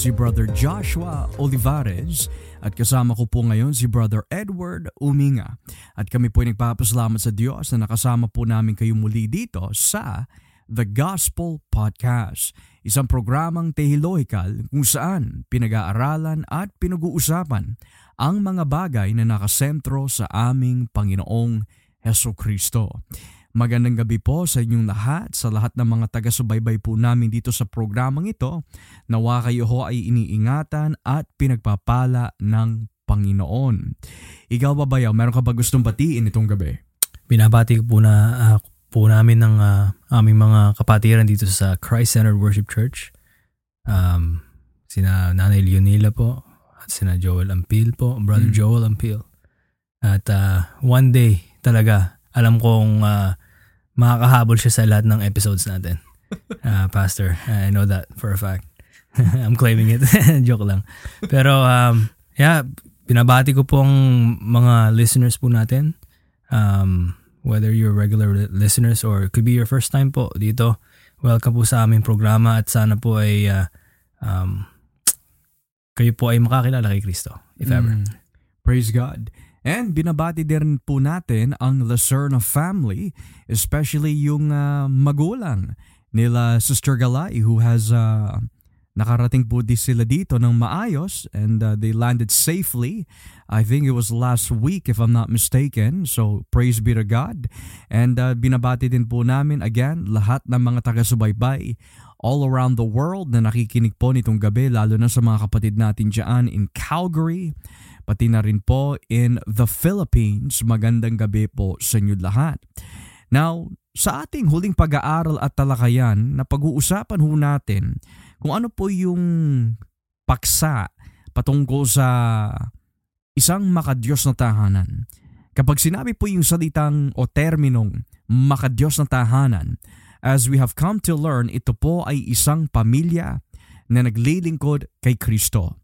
Si Brother Joshua Olivares at kasama ko po ngayon si Brother Edward Uminga. At kami po ay nagpapasalamat sa Diyos na nakasama po namin kayo muli dito sa The Gospel Podcast, isang programang teological kung saan pinag-aaralan at pinag-uusapan ang mga bagay na nakasentro sa aming Panginoong Heso Kristo. Magandang gabi po sa inyong lahat, sa lahat ng mga taga-subaybay po namin dito sa programang ito. Nawa kayo ho ay iniingatan at pinagpapala ng Panginoon. Ikaw ba bayaw, meron ka ba gustong batiin itong gabi? Binabati ko po na uh, po namin ng uh, aming mga kapatiran dito sa Christ-Centered Worship Church. Um, sina Nanay Leonila po at sina Joel Ampil po, Brother mm. Joel Ampil. At uh, one day talaga alam kong uh, makakahabol siya sa lahat ng episodes natin. Uh, Pastor, I know that for a fact. I'm claiming it. Joke lang. Pero um, yeah, binabati ko pong mga listeners po natin. Um, whether you're regular listeners or it could be your first time po dito. Welcome po sa aming programa at sana po ay uh, um, kayo po ay makakilala kay Kristo if ever. Mm, praise God. And binabati din po natin ang Lacerna family, especially yung uh, magulang nila Sister Galay who has uh, nakarating po di sila dito ng maayos and uh, they landed safely. I think it was last week if I'm not mistaken. So praise be to God. And uh, binabati din po namin again lahat ng mga taga-subaybay all around the world na nakikinig po nitong gabi lalo na sa mga kapatid natin dyan in Calgary, pati na rin po in the Philippines. Magandang gabi po sa inyo lahat. Now, sa ating huling pag-aaral at talakayan na pag-uusapan ho natin kung ano po yung paksa patungkol sa isang makadiyos na tahanan. Kapag sinabi po yung salitang o terminong makadiyos na tahanan, as we have come to learn, ito po ay isang pamilya na naglilingkod kay Kristo.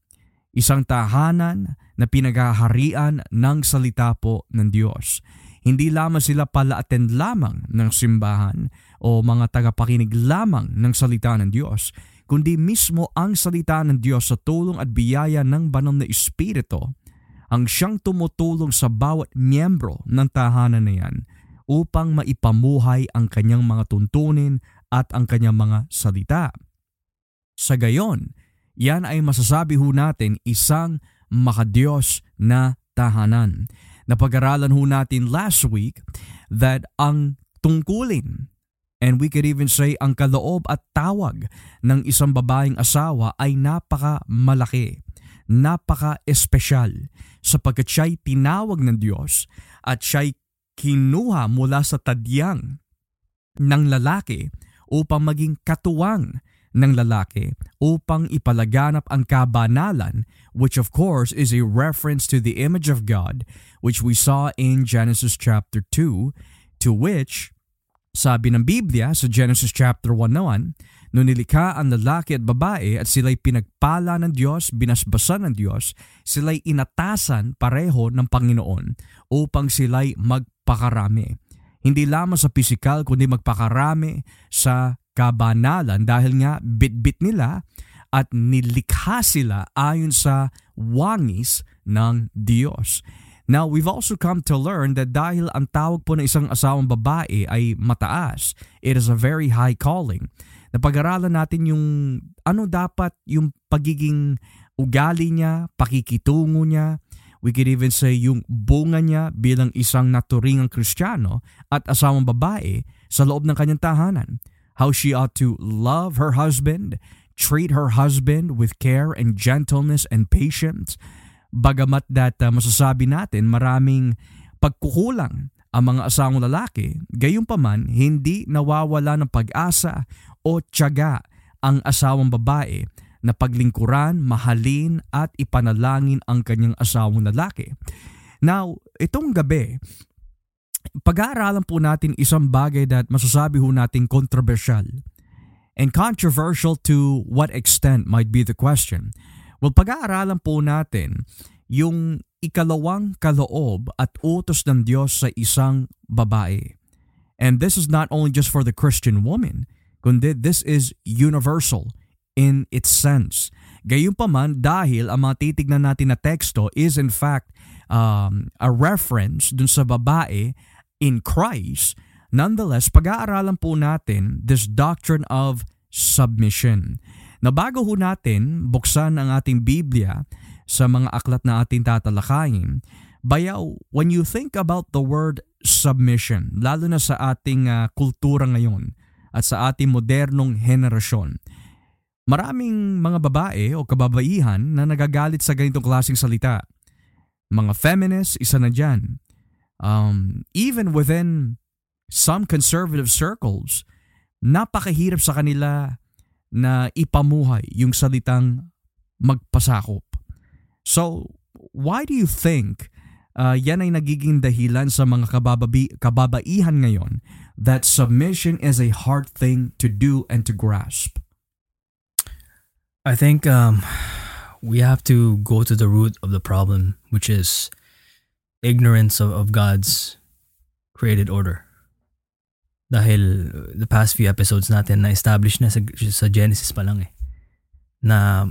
Isang tahanan na pinaghaharian ng salita po ng Diyos. Hindi lamang sila pala attend lamang ng simbahan o mga tagapakinig lamang ng salita ng Diyos, kundi mismo ang salita ng Diyos sa tulong at biyaya ng banal na Espiritu ang siyang tumutulong sa bawat miyembro ng tahanan na yan upang maipamuhay ang kanyang mga tuntunin at ang kanyang mga salita. Sa gayon, yan ay masasabi ho natin isang makadiyos na tahanan. Napag-aralan ho natin last week that ang tungkulin and we could even say ang kaloob at tawag ng isang babaeng asawa ay napaka malaki, napaka espesyal sapagkat siya'y tinawag ng Diyos at siya'y kinuha mula sa tadyang ng lalaki upang maging katuwang ng lalaki upang ipalaganap ang kabanalan which of course is a reference to the image of God which we saw in Genesis chapter 2 to which sabi ng Biblia sa Genesis chapter 1 naman Nung nilikha ang lalaki at babae at sila'y pinagpala ng Diyos, binasbasan ng Diyos, sila'y inatasan pareho ng Panginoon upang sila'y magpakarami. Hindi lamang sa pisikal kundi magpakarami sa kabanalan dahil nga bitbit nila at nilikha sila ayon sa wangis ng Diyos. Now, we've also come to learn that dahil ang tawag po ng isang asawang babae ay mataas, it is a very high calling. Napag-aralan natin yung ano dapat yung pagiging ugali niya, pakikitungo niya, we could even say yung bunga niya bilang isang naturingang kristyano at asawang babae sa loob ng kanyang tahanan how she ought to love her husband, treat her husband with care and gentleness and patience. Bagamat that uh, masasabi natin maraming pagkukulang ang mga asawang lalaki, gayunpaman hindi nawawala ng pag-asa o tiyaga ang asawang babae na paglingkuran, mahalin at ipanalangin ang kanyang asawang lalaki. Now, itong gabi, pag-aaralan po natin isang bagay that masasabi ho natin controversial. And controversial to what extent might be the question. Well, pag-aaralan po natin yung ikalawang kaloob at utos ng Diyos sa isang babae. And this is not only just for the Christian woman, kundi this is universal in its sense. Gayunpaman dahil ang mga titignan natin na teksto is in fact um, a reference dun sa babae in Christ, nonetheless, pag-aaralan po natin this doctrine of submission. Na bago ho natin buksan ang ating Biblia sa mga aklat na ating tatalakayin, bayaw, when you think about the word submission, lalo na sa ating uh, kultura ngayon at sa ating modernong henerasyon, Maraming mga babae o kababaihan na nagagalit sa ganitong klaseng salita. Mga feminists, isa na dyan. Um, even within some conservative circles, napakahirap sa kanila na ipamuhay yung salitang magpasakop. So, why do you think uh, yan ay nagiging dahilan sa mga kabababi, kababaihan ngayon that submission is a hard thing to do and to grasp? I think um, we have to go to the root of the problem, which is ignorance of, of God's created order. Dahil the past few episodes natin na-establish na sa, sa Genesis pa lang eh. Na,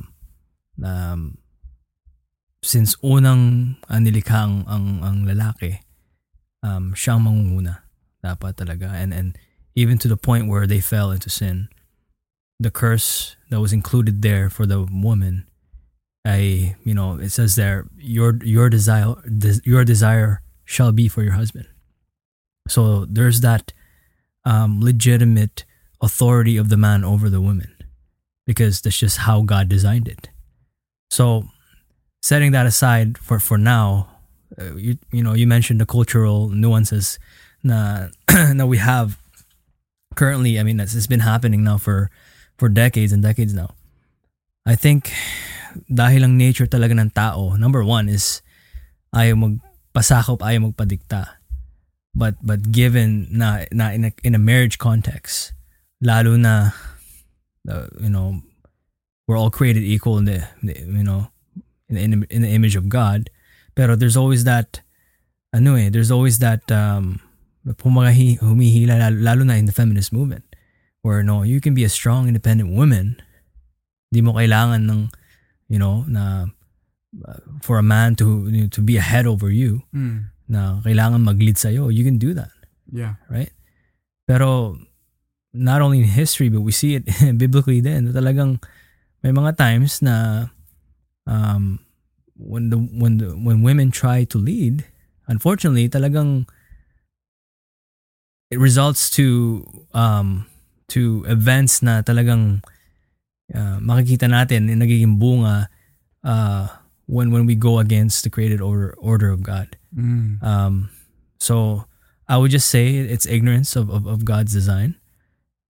na since unang uh, nilikha ang, ang, ang lalaki, um, siya ang mangunguna. Dapat talaga. And, and even to the point where they fell into sin the curse that was included there for the woman I you know it says there your your desire your desire shall be for your husband. So there's that um, legitimate authority of the man over the woman because that's just how God designed it. So setting that aside for for now uh, you you know you mentioned the cultural nuances that that we have currently. I mean it's been happening now for for decades and decades now. I think dahil ang nature talaga ng tao, number one is ayaw magpasakop, ayaw magpadikta. But but given na, na in, a, in a marriage context, lalo na uh, you know we're all created equal in the, you know in the, in the image of God, pero there's always that ano eh, there's always that um humihila lalo, lalo na in the feminist movement where no, you can be a strong independent woman. Di mo kailangan ng you know na uh, for a man to to be ahead over you mm. na kailangan mag-lead sa You can do that. Yeah. Right? Pero not only in history but we see it biblically din. Talagang may mga times na um when the when the when women try to lead, unfortunately, talagang it results to um to events na talagang uh, makikita natin na nagiging bunga uh, when when we go against the created order order of God. Mm. Um, so I would just say it's ignorance of, of, of God's design.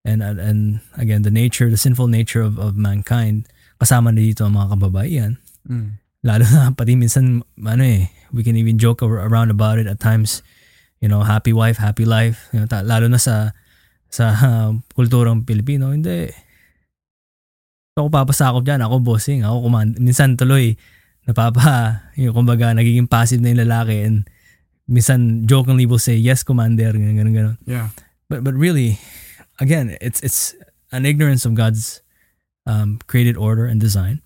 And and again, the nature, the sinful nature of, of mankind, kasama na dito ang mga kababaihan. Mm. Lalo na pati minsan, ano eh, we can even joke around about it at times. You know, happy wife, happy life. You know, lalo na sa sa uh, kulturang Pilipino, hindi. So, ako papasakop dyan, ako bossing, ako command. Minsan tuloy, napapa, yung kumbaga, nagiging passive na yung lalaki and minsan jokingly will say, yes, commander, ganun, ganun, ganun. Yeah. But, but really, again, it's, it's an ignorance of God's um, created order and design.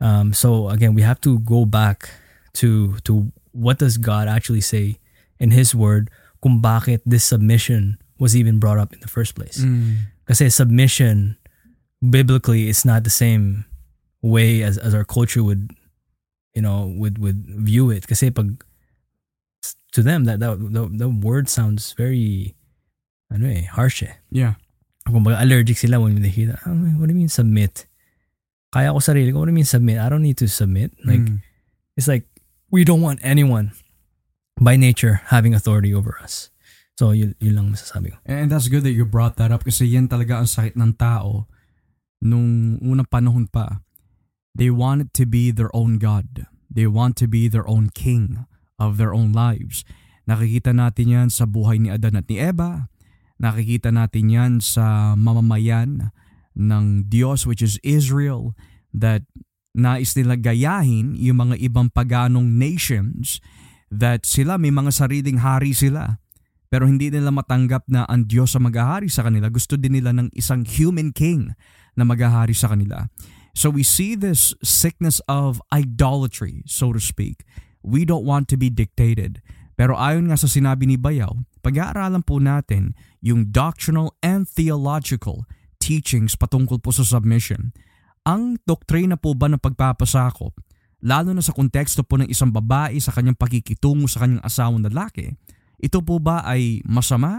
Um, so again, we have to go back to to what does God actually say in His Word kung bakit this submission was even brought up in the first place. Mm. Kasi submission, biblically, it's not the same way as, as our culture would, you know, would would view it. Kasi pag to them that that the, word sounds very ano eh, harsh eh. Yeah. Allergic sila when they hear that. Oh, what do you mean submit? Kaya ko sarili ko, what do you mean submit? I don't need to submit. Like, mm. it's like, we don't want anyone by nature having authority over us. So, yun, yun lang masasabi ko. And that's good that you brought that up kasi yan talaga ang sakit ng tao nung unang panahon pa. They wanted to be their own God. They want to be their own king of their own lives. Nakikita natin yan sa buhay ni Adan at ni Eva. Nakikita natin yan sa mamamayan ng Diyos which is Israel that nais nila gayahin yung mga ibang paganong nations that sila may mga sariling hari sila pero hindi nila matanggap na ang Diyos ang maghahari sa kanila. Gusto din nila ng isang human king na maghahari sa kanila. So we see this sickness of idolatry, so to speak. We don't want to be dictated. Pero ayon nga sa sinabi ni Bayaw, pag-aaralan po natin yung doctrinal and theological teachings patungkol po sa submission. Ang doktrina po ba ng pagpapasakop, lalo na sa konteksto po ng isang babae sa kanyang pakikitungo sa kanyang asawang lalaki, ito po ba ay masama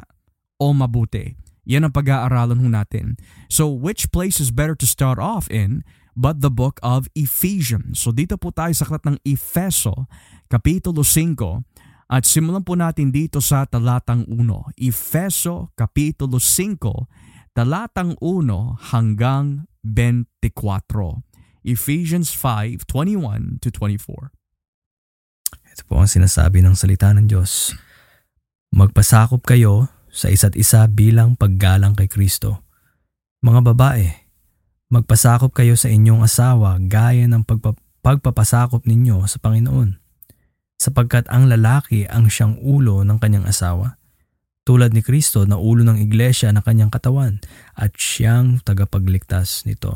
o mabuti? Yan ang pag-aaralan natin. So which place is better to start off in but the book of Ephesians. So dito po tayo sa aklat ng Efeso, Kapitulo 5, at simulan po natin dito sa talatang 1. Efeso, Kapitulo 5, talatang 1 hanggang 24. Ephesians 5:21 to 24. Ito po ang sinasabi ng salita ng Diyos. Magpasakop kayo sa isa't isa bilang paggalang kay Kristo. Mga babae, Magpasakop kayo sa inyong asawa gaya ng pagpa- pagpapasakop ninyo sa Panginoon. Sapagkat ang lalaki ang siyang ulo ng kanyang asawa, tulad ni Kristo na ulo ng iglesia ng kanyang katawan at siyang tagapagligtas nito.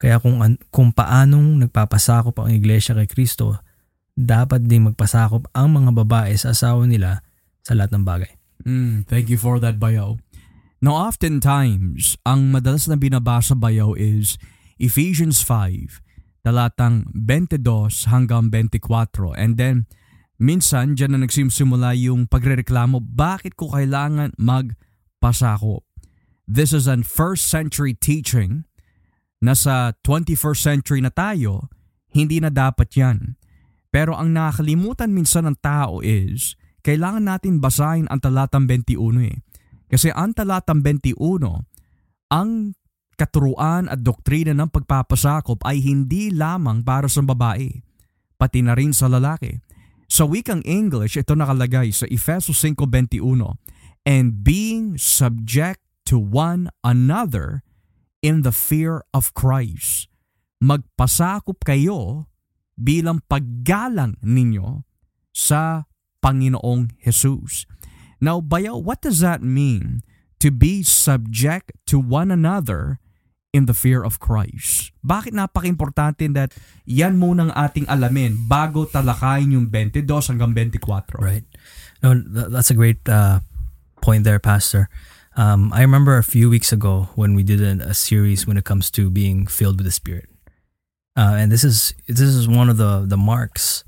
Kaya kung, kung paanong nagpapasakop ang iglesia kay Kristo, dapat ding magpasakop ang mga babae sa asawa nila sa lahat ng bagay. Mm, thank you for that, Bayaw. Now oftentimes, ang madalas na binabasa bayaw is Ephesians 5, talatang 22 hanggang 24. And then, minsan dyan na nagsimsimula yung pagrereklamo, bakit ko kailangan magpasakop? This is an first century teaching na sa 21st century na tayo, hindi na dapat yan. Pero ang nakalimutan minsan ng tao is, kailangan natin basahin ang talatang 21 eh. Kasi ang talatang 21, ang katuruan at doktrina ng pagpapasakop ay hindi lamang para sa babae, pati na rin sa lalaki. Sa wikang English, ito nakalagay sa Efeso 5.21, And being subject to one another in the fear of Christ. Magpasakop kayo bilang paggalang ninyo sa Panginoong Jesus. Now, Bayaw, what does that mean to be subject to one another in the fear of Christ? Bakit napaka-importante that yan munang ating alamin bago talakayin yung 22 hanggang 24? Right. No, that's a great uh, point there, Pastor. Um, I remember a few weeks ago when we did a, a series when it comes to being filled with the Spirit, uh, and this is this is one of the the marks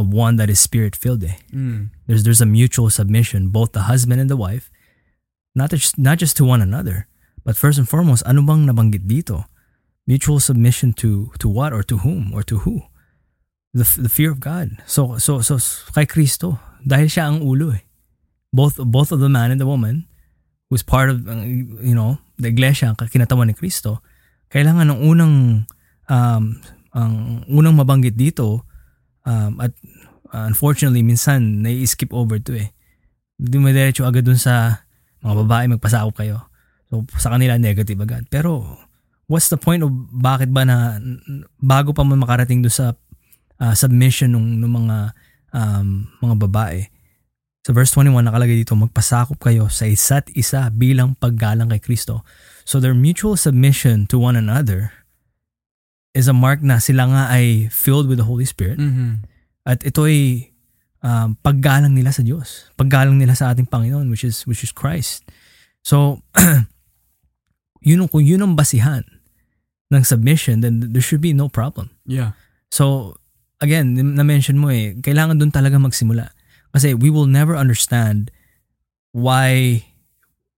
of one that is spirit filled. Eh. Mm. There's there's a mutual submission, both the husband and the wife, not just not just to one another, but first and foremost, ano bang nabanggit dito? Mutual submission to to what or to whom or to who? The the fear of God. So so so kay Kristo dahil siya ang ulo eh. Both both of the man and the woman who's part of you know the iglesia kinatawan ni Kristo kailangan ng unang um, ang unang mabanggit dito Um, at uh, unfortunately, minsan nai-skip over to eh. Dumidiretso agad dun sa mga babae, magpasakop kayo. So sa kanila negative agad. Pero what's the point of bakit ba na bago pa man makarating doon sa uh, submission ng, ng mga um, mga babae. Sa verse 21 nakalagay dito, magpasakop kayo sa isa't isa bilang paggalang kay Kristo. So their mutual submission to one another is a mark na sila nga ay filled with the Holy Spirit. Mm-hmm. At ito ay um, paggalang nila sa Diyos. Paggalang nila sa ating Panginoon which is which is Christ. So yun kung yun ang basihan ng submission then there should be no problem. Yeah. So again, na-mention mo eh, kailangan doon talaga magsimula. Kasi we will never understand why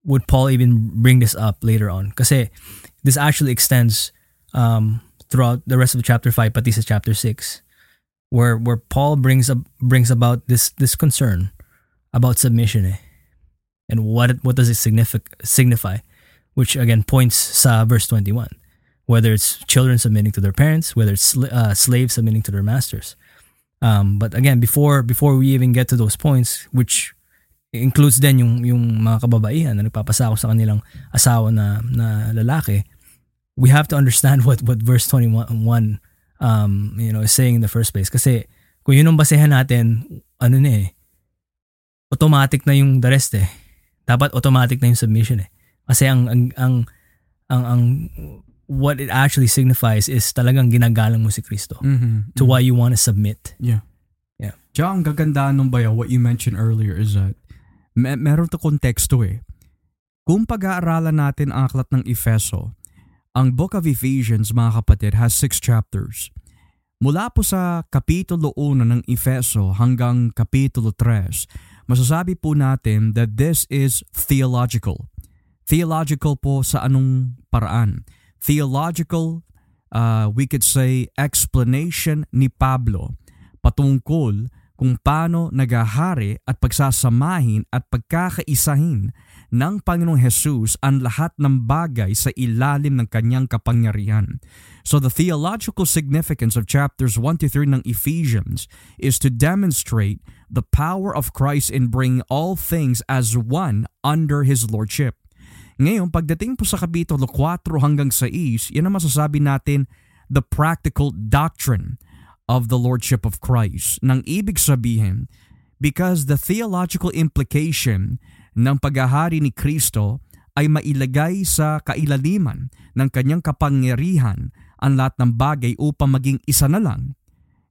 would Paul even bring this up later on. Kasi this actually extends um, throughout the rest of chapter 5 pati sa chapter 6 where where Paul brings up brings about this this concern about submission eh. and what what does it signify signify which again points sa verse 21 whether it's children submitting to their parents whether it's uh, slaves submitting to their masters um, but again before before we even get to those points which includes then yung yung mga kababaihan na nagpapasako sa kanilang asawa na na lalaki we have to understand what what verse 21 um you know is saying in the first place kasi kung yun ang basehan natin ano na eh automatic na yung the rest eh dapat automatic na yung submission eh kasi ang ang ang ang, ang what it actually signifies is talagang ginagalang mo si Kristo Mhm. to why you want to submit. Yeah. Yeah. Tsaka ang gagandaan nung bayaw, what you mentioned earlier is that me- meron to konteksto eh. Kung pag-aaralan natin ang aklat ng Efeso, ang Book of Ephesians, mga kapatid, has six chapters. Mula po sa Kapitulo 1 ng Efeso hanggang Kapitulo 3, masasabi po natin that this is theological. Theological po sa anong paraan? Theological, uh, we could say, explanation ni Pablo patungkol kung paano nagahari at pagsasamahin at pagkakaisahin ng Panginoong Jesus ang lahat ng bagay sa ilalim ng kanyang kapangyarihan. So the theological significance of chapters 1 to 3 ng Ephesians is to demonstrate the power of Christ in bringing all things as one under His Lordship. Ngayon, pagdating po sa Kapitulo 4 hanggang 6, yan ang masasabi natin the practical doctrine of the Lordship of Christ. Nang ibig sabihin, because the theological implication ng paghahari ni Kristo ay mailagay sa kailaliman ng kanyang kapangyarihan ang lahat ng bagay upang maging isa na lang.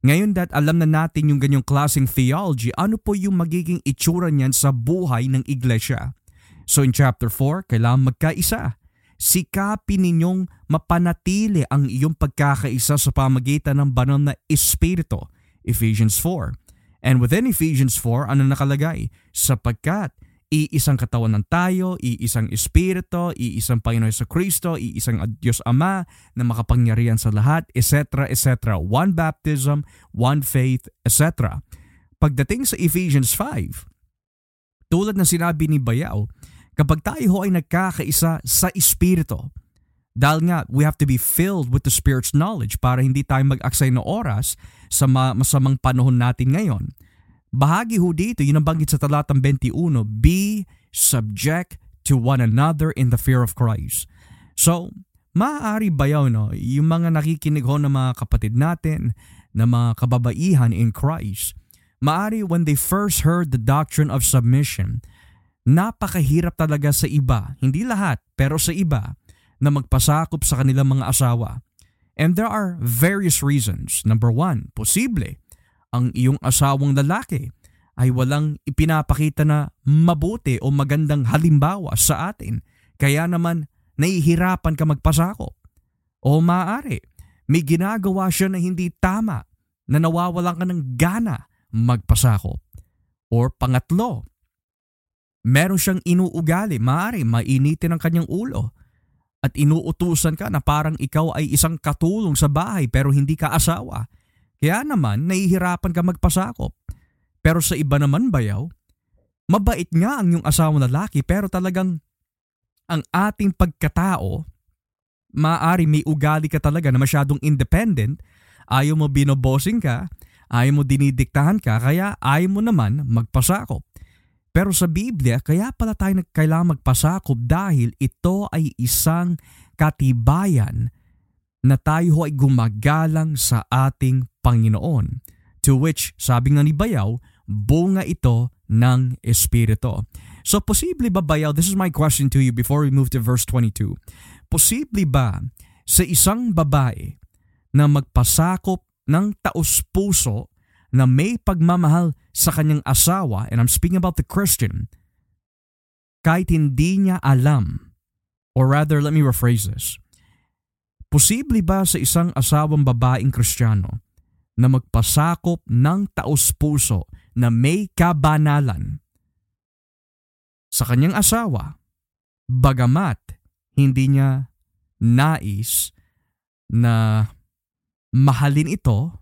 Ngayon that alam na natin yung ganyong klaseng theology, ano po yung magiging itsura niyan sa buhay ng iglesia? So in chapter 4, kailangan magkaisa. Sikapin ninyong mapanatili ang iyong pagkakaisa sa pamagitan ng banal na Espiritu. Ephesians 4. And within Ephesians 4, ano nakalagay? Sapagkat iisang katawan ng tayo, iisang Espiritu, iisang Panginoon sa Kristo, iisang Diyos Ama na makapangyarihan sa lahat, etc. etc. One baptism, one faith, etc. Pagdating sa Ephesians 5, tulad na sinabi ni Bayaw, kapag tayo ho ay nagkakaisa sa Espiritu, dahil nga, we have to be filled with the Spirit's knowledge para hindi tayo mag-aksay na oras sa ma- masamang panahon natin ngayon. Bahagi ho dito, yun ang banggit sa talatang 21, be subject to one another in the fear of Christ. So, maaari ba yun, no? yung mga nakikinig ho ng mga kapatid natin, na mga kababaihan in Christ, maari when they first heard the doctrine of submission, napakahirap talaga sa iba, hindi lahat, pero sa iba, na magpasakop sa kanilang mga asawa. And there are various reasons. Number one, posible ang iyong asawang lalaki ay walang ipinapakita na mabuti o magandang halimbawa sa atin. Kaya naman nahihirapan ka magpasakop. O maaari, may ginagawa siya na hindi tama na nawawalan ka ng gana magpasakop. Or pangatlo, meron siyang inuugali, maaari mainitin ang kanyang ulo at inuutusan ka na parang ikaw ay isang katulong sa bahay pero hindi ka asawa. Kaya naman, nahihirapan ka magpasakop. Pero sa iba naman bayaw, mabait nga ang yung asawang lalaki pero talagang ang ating pagkatao, maaari may ugali ka talaga na masyadong independent, ayaw mo binobosing ka, ayaw mo dinidiktahan ka, kaya ayaw mo naman magpasakop. Pero sa Biblia, kaya pala tayo kailangan magpasakop dahil ito ay isang katibayan na tayo ay gumagalang sa ating Panginoon. To which, sabi nga ni Bayaw, bunga ito ng Espiritu. So posible ba Bayaw, this is my question to you before we move to verse 22. Posible ba sa isang babae na magpasakop ng taos-puso na may pagmamahal sa kanyang asawa, and I'm speaking about the Christian, kahit hindi niya alam, or rather, let me rephrase this. Posible ba sa isang asawang babaeng kristyano na magpasakop ng taos-puso na may kabanalan sa kanyang asawa, bagamat hindi niya nais na mahalin ito,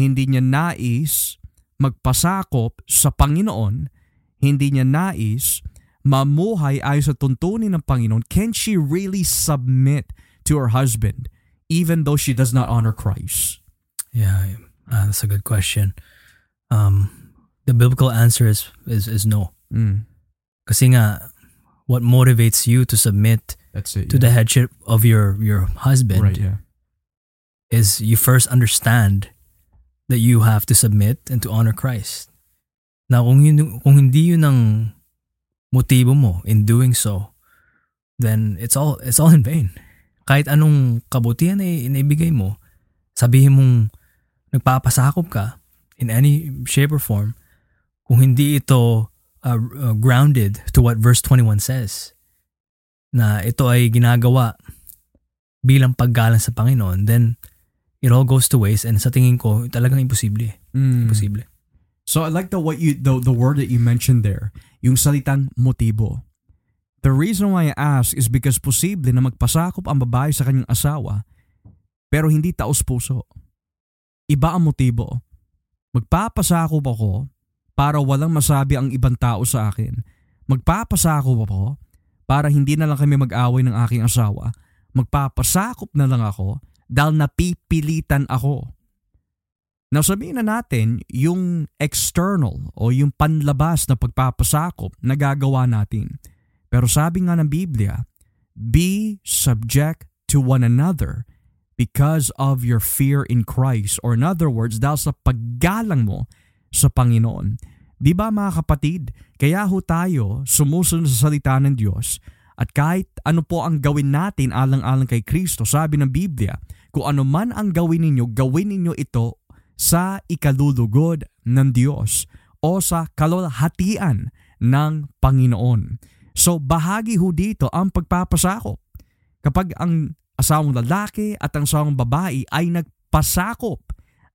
hindi niya nais magpasakop sa Panginoon, hindi niya nais mamuhay ayon sa tuntunin ng Panginoon, can she really submit to her husband even though she does not honor Christ? Yeah, uh, that's a good question. Um, the biblical answer is is, is no. Mm, Kasi nga, what motivates you to submit that's it. to the headship of your your husband Right, yeah. is you first understand that you have to submit and to honor Christ. Now, kung, yun, kung hindi yun ang motibo mo in doing so, then it's all it's all in vain. Kahit anong kabutihan na inibigay mo, sabihin mong nagpapasakop ka in any shape or form, kung hindi ito uh, uh, grounded to what verse 21 says, na ito ay ginagawa bilang paggalang sa Panginoon, then it all goes to waste and sa tingin ko talagang imposible. Mm. Imposible. So I like the what you the the word that you mentioned there, yung salitang motibo. The reason why I ask is because posible na magpasakop ang babae sa kanyang asawa pero hindi taos puso. Iba ang motibo. Magpapasakop ako para walang masabi ang ibang tao sa akin. Magpapasakop ako para hindi na lang kami mag-away ng aking asawa. Magpapasakop na lang ako dahil napipilitan ako. Now sabihin na natin yung external o yung panlabas na pagpapasakop na gagawa natin. Pero sabi nga ng Biblia, be subject to one another because of your fear in Christ. Or in other words, dahil sa paggalang mo sa Panginoon. Di ba mga kapatid, kaya ho tayo sumusunod sa salita ng Diyos at kahit ano po ang gawin natin alang-alang kay Kristo, sabi ng Biblia, kung ano man ang gawin ninyo, gawin ninyo ito sa ikalulugod ng Diyos o sa kalulhatian ng Panginoon. So bahagi ho dito ang pagpapasakop. Kapag ang asawang lalaki at ang asawang babae ay nagpasakop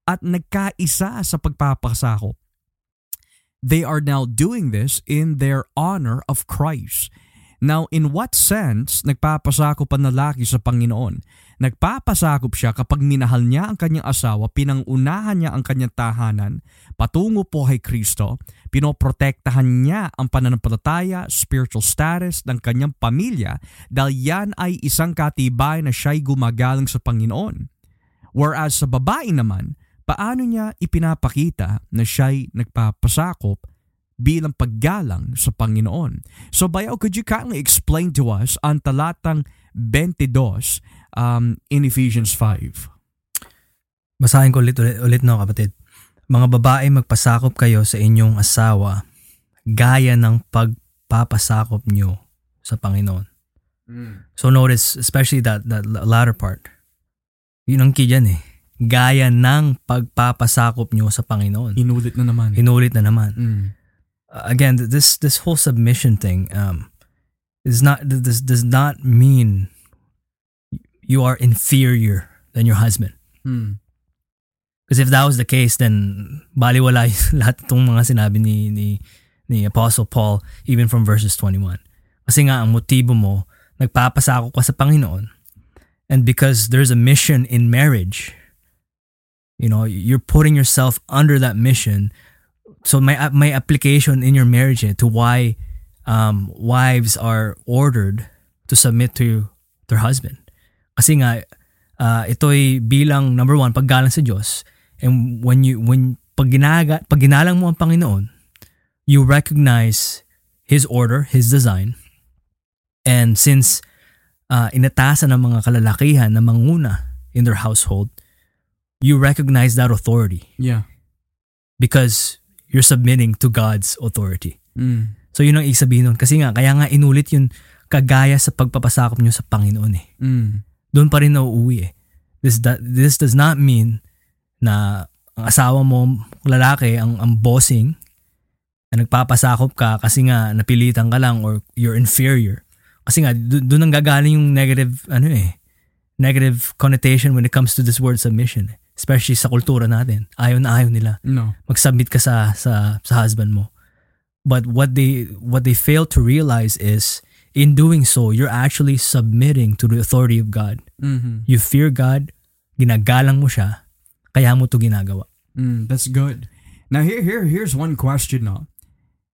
at nagkaisa sa pagpapasakop, they are now doing this in their honor of Christ. Now, in what sense nagpapasakop ang lalaki sa Panginoon? Nagpapasakop siya kapag minahal niya ang kanyang asawa, pinangunahan niya ang kanyang tahanan, patungo po kay Kristo, pinoprotektahan niya ang pananampalataya, spiritual status ng kanyang pamilya dahil yan ay isang katibay na siya'y gumagalang sa Panginoon. Whereas sa babae naman, paano niya ipinapakita na siya'y nagpapasakop bilang paggalang sa Panginoon. So Bayaw, could you kindly explain to us ang talatang 22 um, in Ephesians 5? Basahin ko ulit, ulit, ulit no kapatid. Mga babae magpasakop kayo sa inyong asawa gaya ng pagpapasakop nyo sa Panginoon. Mm. So notice, especially that, that latter part. Yun ang key dyan eh. Gaya ng pagpapasakop nyo sa Panginoon. Inulit na naman. Inulit na naman. Mm. Again this this whole submission thing um is not this does not mean you are inferior than your husband. Mm. because if that was the case then baliwala lahat itong mga sinabi ni ni ni Apostle Paul even from verses 21 kasi nga ang motibo mo nagpapasako ka sa Panginoon. And because there's a mission in marriage you know you're putting yourself under that mission so may may application in your marriage eh, to why um, wives are ordered to submit to their husband. Kasi nga uh, ito'y bilang number one paggalang sa Diyos and when you when pag, ginaga, pag ginalang mo ang Panginoon, you recognize His order, His design, and since uh, inatasan ng mga kalalakihan na manguna in their household, you recognize that authority Yeah. because you're submitting to God's authority. Mm. So yun ang ibig sabihin nun. Kasi nga, kaya nga inulit yun kagaya sa pagpapasakop nyo sa Panginoon eh. Mm. Doon pa rin nauuwi eh. This, that, this does not mean na ang asawa mo, lalaki, ang, ang bossing, na nagpapasakop ka kasi nga napilitan ka lang or you're inferior. Kasi nga, do- doon ang gagaling yung negative, ano eh, negative connotation when it comes to this word submission. eh. Especially sa kultura natin. Ayaw na ayaw nila No. mag-submit ka sa sa sa husband mo. But what they what they fail to realize is in doing so, you're actually submitting to the authority of God. Mm-hmm. You fear God, ginagalang mo siya, kaya mo to ginagawa. Mm, that's good. Now here here here's one question no.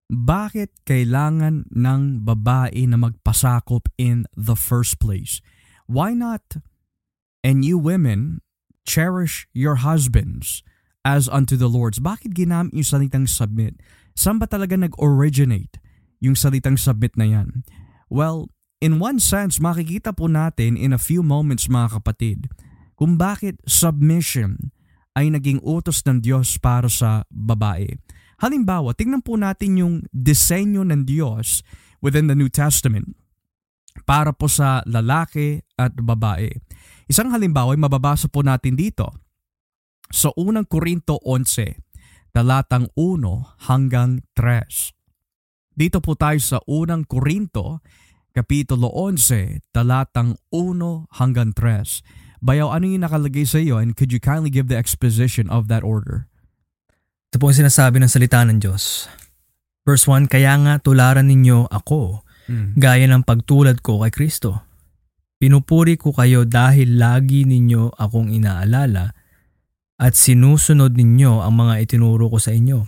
Bakit kailangan ng babae na magpasakop in the first place? Why not and you women cherish your husbands as unto the Lord's? Bakit ginamit yung salitang submit? Saan ba talaga nag-originate yung salitang submit na yan? Well, in one sense, makikita po natin in a few moments mga kapatid kung bakit submission ay naging utos ng Diyos para sa babae. Halimbawa, tingnan po natin yung disenyo ng Diyos within the New Testament. para po sa lalaki at babae. Isang halimbawa ay mababasa po natin dito sa unang Korinto 11, talatang 1 hanggang 3. Dito po tayo sa unang Korinto, kapitulo 11, talatang 1 hanggang 3. Bayaw, ano yung nakalagay sa iyo and could you kindly give the exposition of that order? Ito po ang sinasabi ng salita ng Diyos. Verse 1, Kaya nga tularan ninyo ako, Mm. gaya ng pagtulad ko kay Kristo. Pinupuri ko kayo dahil lagi ninyo akong inaalala at sinusunod ninyo ang mga itinuro ko sa inyo.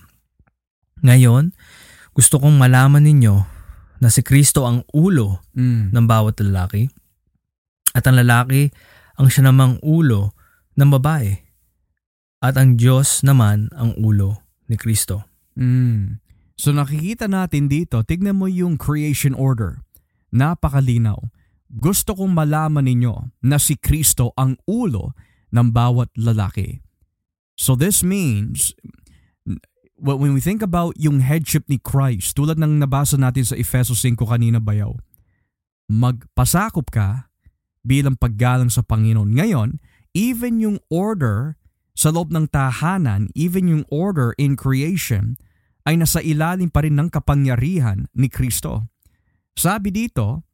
Ngayon, gusto kong malaman ninyo na si Kristo ang ulo Mm. ng bawat lalaki at ang lalaki ang siya namang ulo ng babae at ang Diyos naman ang ulo ni Kristo. Mm. So nakikita natin dito, tignan mo yung creation order. Napakalinaw. Gusto kong malaman ninyo na si Kristo ang ulo ng bawat lalaki. So this means, when we think about yung headship ni Christ, tulad ng nabasa natin sa Efeso 5 kanina bayaw, magpasakop ka bilang paggalang sa Panginoon. Ngayon, even yung order sa loob ng tahanan, even yung order in creation, ay nasa ilalim pa rin ng kapangyarihan ni Kristo. Sabi dito,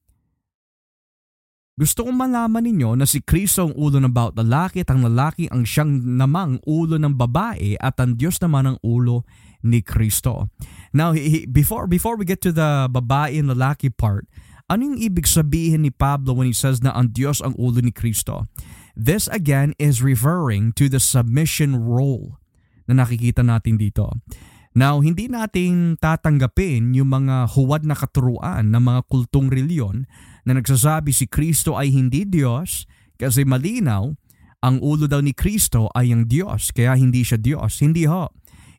gusto kong malaman ninyo na si Kristo ang ulo ng bawat lalaki at ang lalaki ang siyang namang ulo ng babae at ang Diyos naman ang ulo ni Kristo. Now, he- before, before we get to the babae and lalaki part, ano yung ibig sabihin ni Pablo when he says na ang Diyos ang ulo ni Kristo? This again is referring to the submission role na nakikita natin dito. Now, hindi natin tatanggapin yung mga huwad na katuruan ng mga kultong reliyon na nagsasabi si Kristo ay hindi Diyos kasi malinaw, ang ulo daw ni Kristo ay ang Diyos kaya hindi siya Diyos. Hindi ho.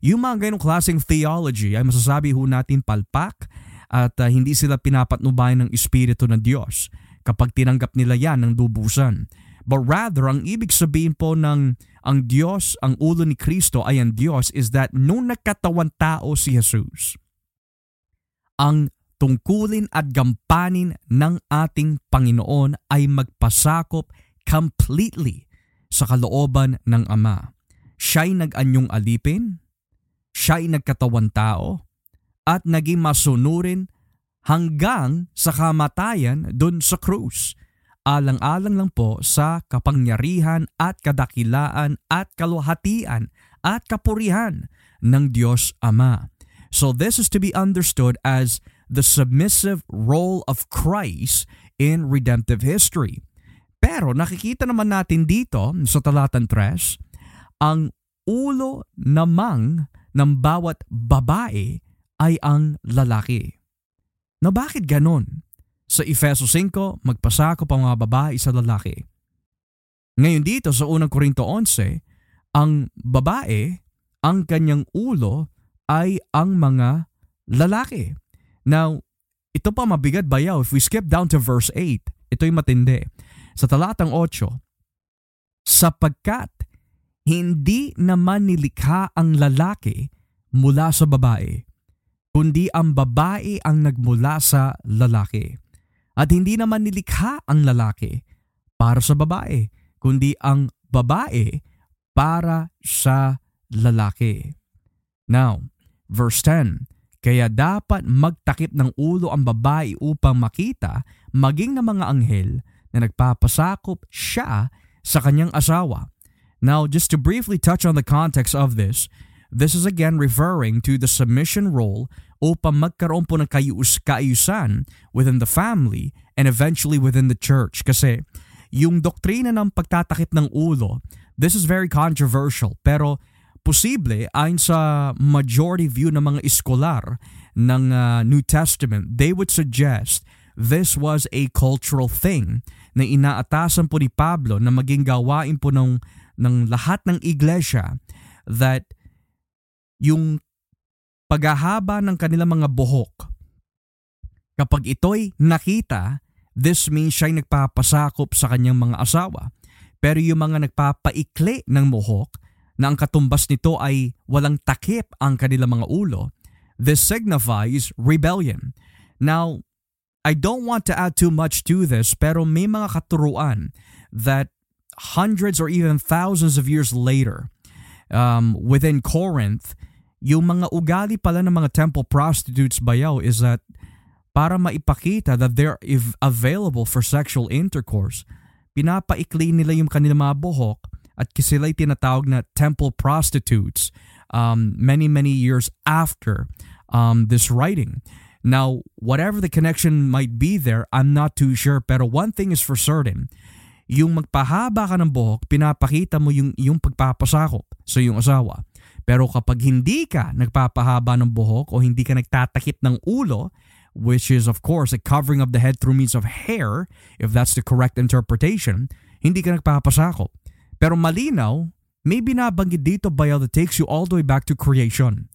Yung mga ganong klaseng theology ay masasabi ho natin palpak at uh, hindi sila pinapatnubayan ng Espiritu ng Diyos kapag tinanggap nila yan ng dubusan. But rather, ang ibig sabihin po ng ang Diyos, ang ulo ni Kristo ay ang Diyos is that nung nagkatawan tao si Jesus, ang tungkulin at gampanin ng ating Panginoon ay magpasakop completely sa kalooban ng Ama. Siya'y nag-anyong alipin, siya'y nagkatawan tao, at naging masunurin hanggang sa kamatayan dun sa krus. Alang-alang lang po sa kapangyarihan at kadakilaan at kaluhatian at kapurihan ng Diyos Ama. So this is to be understood as the submissive role of Christ in redemptive history. Pero nakikita naman natin dito sa talatan 3, ang ulo namang ng bawat babae ay ang lalaki. Na bakit ganon? Sa Efeso 5, magpasakop ang mga babae sa lalaki. Ngayon dito sa unang Korinto 11, ang babae, ang kanyang ulo ay ang mga lalaki. Now, ito pa mabigat bayaw if we skip down to verse 8. Ito'y matindi. Sa talatang 8, sapagkat hindi naman nilikha ang lalaki mula sa babae, kundi ang babae ang nagmula sa lalaki. At hindi naman nilikha ang lalaki para sa babae, kundi ang babae para sa lalaki. Now, verse 10, Kaya dapat magtakip ng ulo ang babae upang makita, maging ng mga anghel, na nagpapasakop siya sa kanyang asawa. Now, just to briefly touch on the context of this, this is again referring to the submission role upang magkaroon po ng kayus kaayusan within the family and eventually within the church. Kasi yung doktrina ng pagtatakip ng ulo, this is very controversial pero posible ayon sa majority view ng mga iskolar ng uh, New Testament, they would suggest this was a cultural thing na inaatasan po ni Pablo na maging gawain po ng, ng lahat ng iglesia that yung paghahaba ng kanilang mga buhok, kapag ito'y nakita, this means siya'y nagpapasakop sa kanyang mga asawa. Pero yung mga nagpapaikli ng buhok, na ang katumbas nito ay walang takip ang kanilang mga ulo, this signifies rebellion. Now, I don't want to add too much to this, pero may mga katuruan that hundreds or even thousands of years later, um, within Corinth, yung mga ugali pala ng mga temple prostitutes bayaw is that para maipakita that they're available for sexual intercourse, pinapaikli nila yung kanilang mga buhok at sila'y tinatawag na temple prostitutes um, many, many years after um, this writing. Now, whatever the connection might be there, I'm not too sure. Pero one thing is for certain, yung magpahaba ka ng buhok, pinapakita mo yung, yung pagpapasakop sa iyong asawa. Pero kapag hindi ka nagpapahaba ng buhok o hindi ka nagtatakip ng ulo, which is of course a covering of the head through means of hair, if that's the correct interpretation, hindi ka nagpapasakop. Pero malinaw, may binabanggit dito bayaw that takes you all the way back to creation.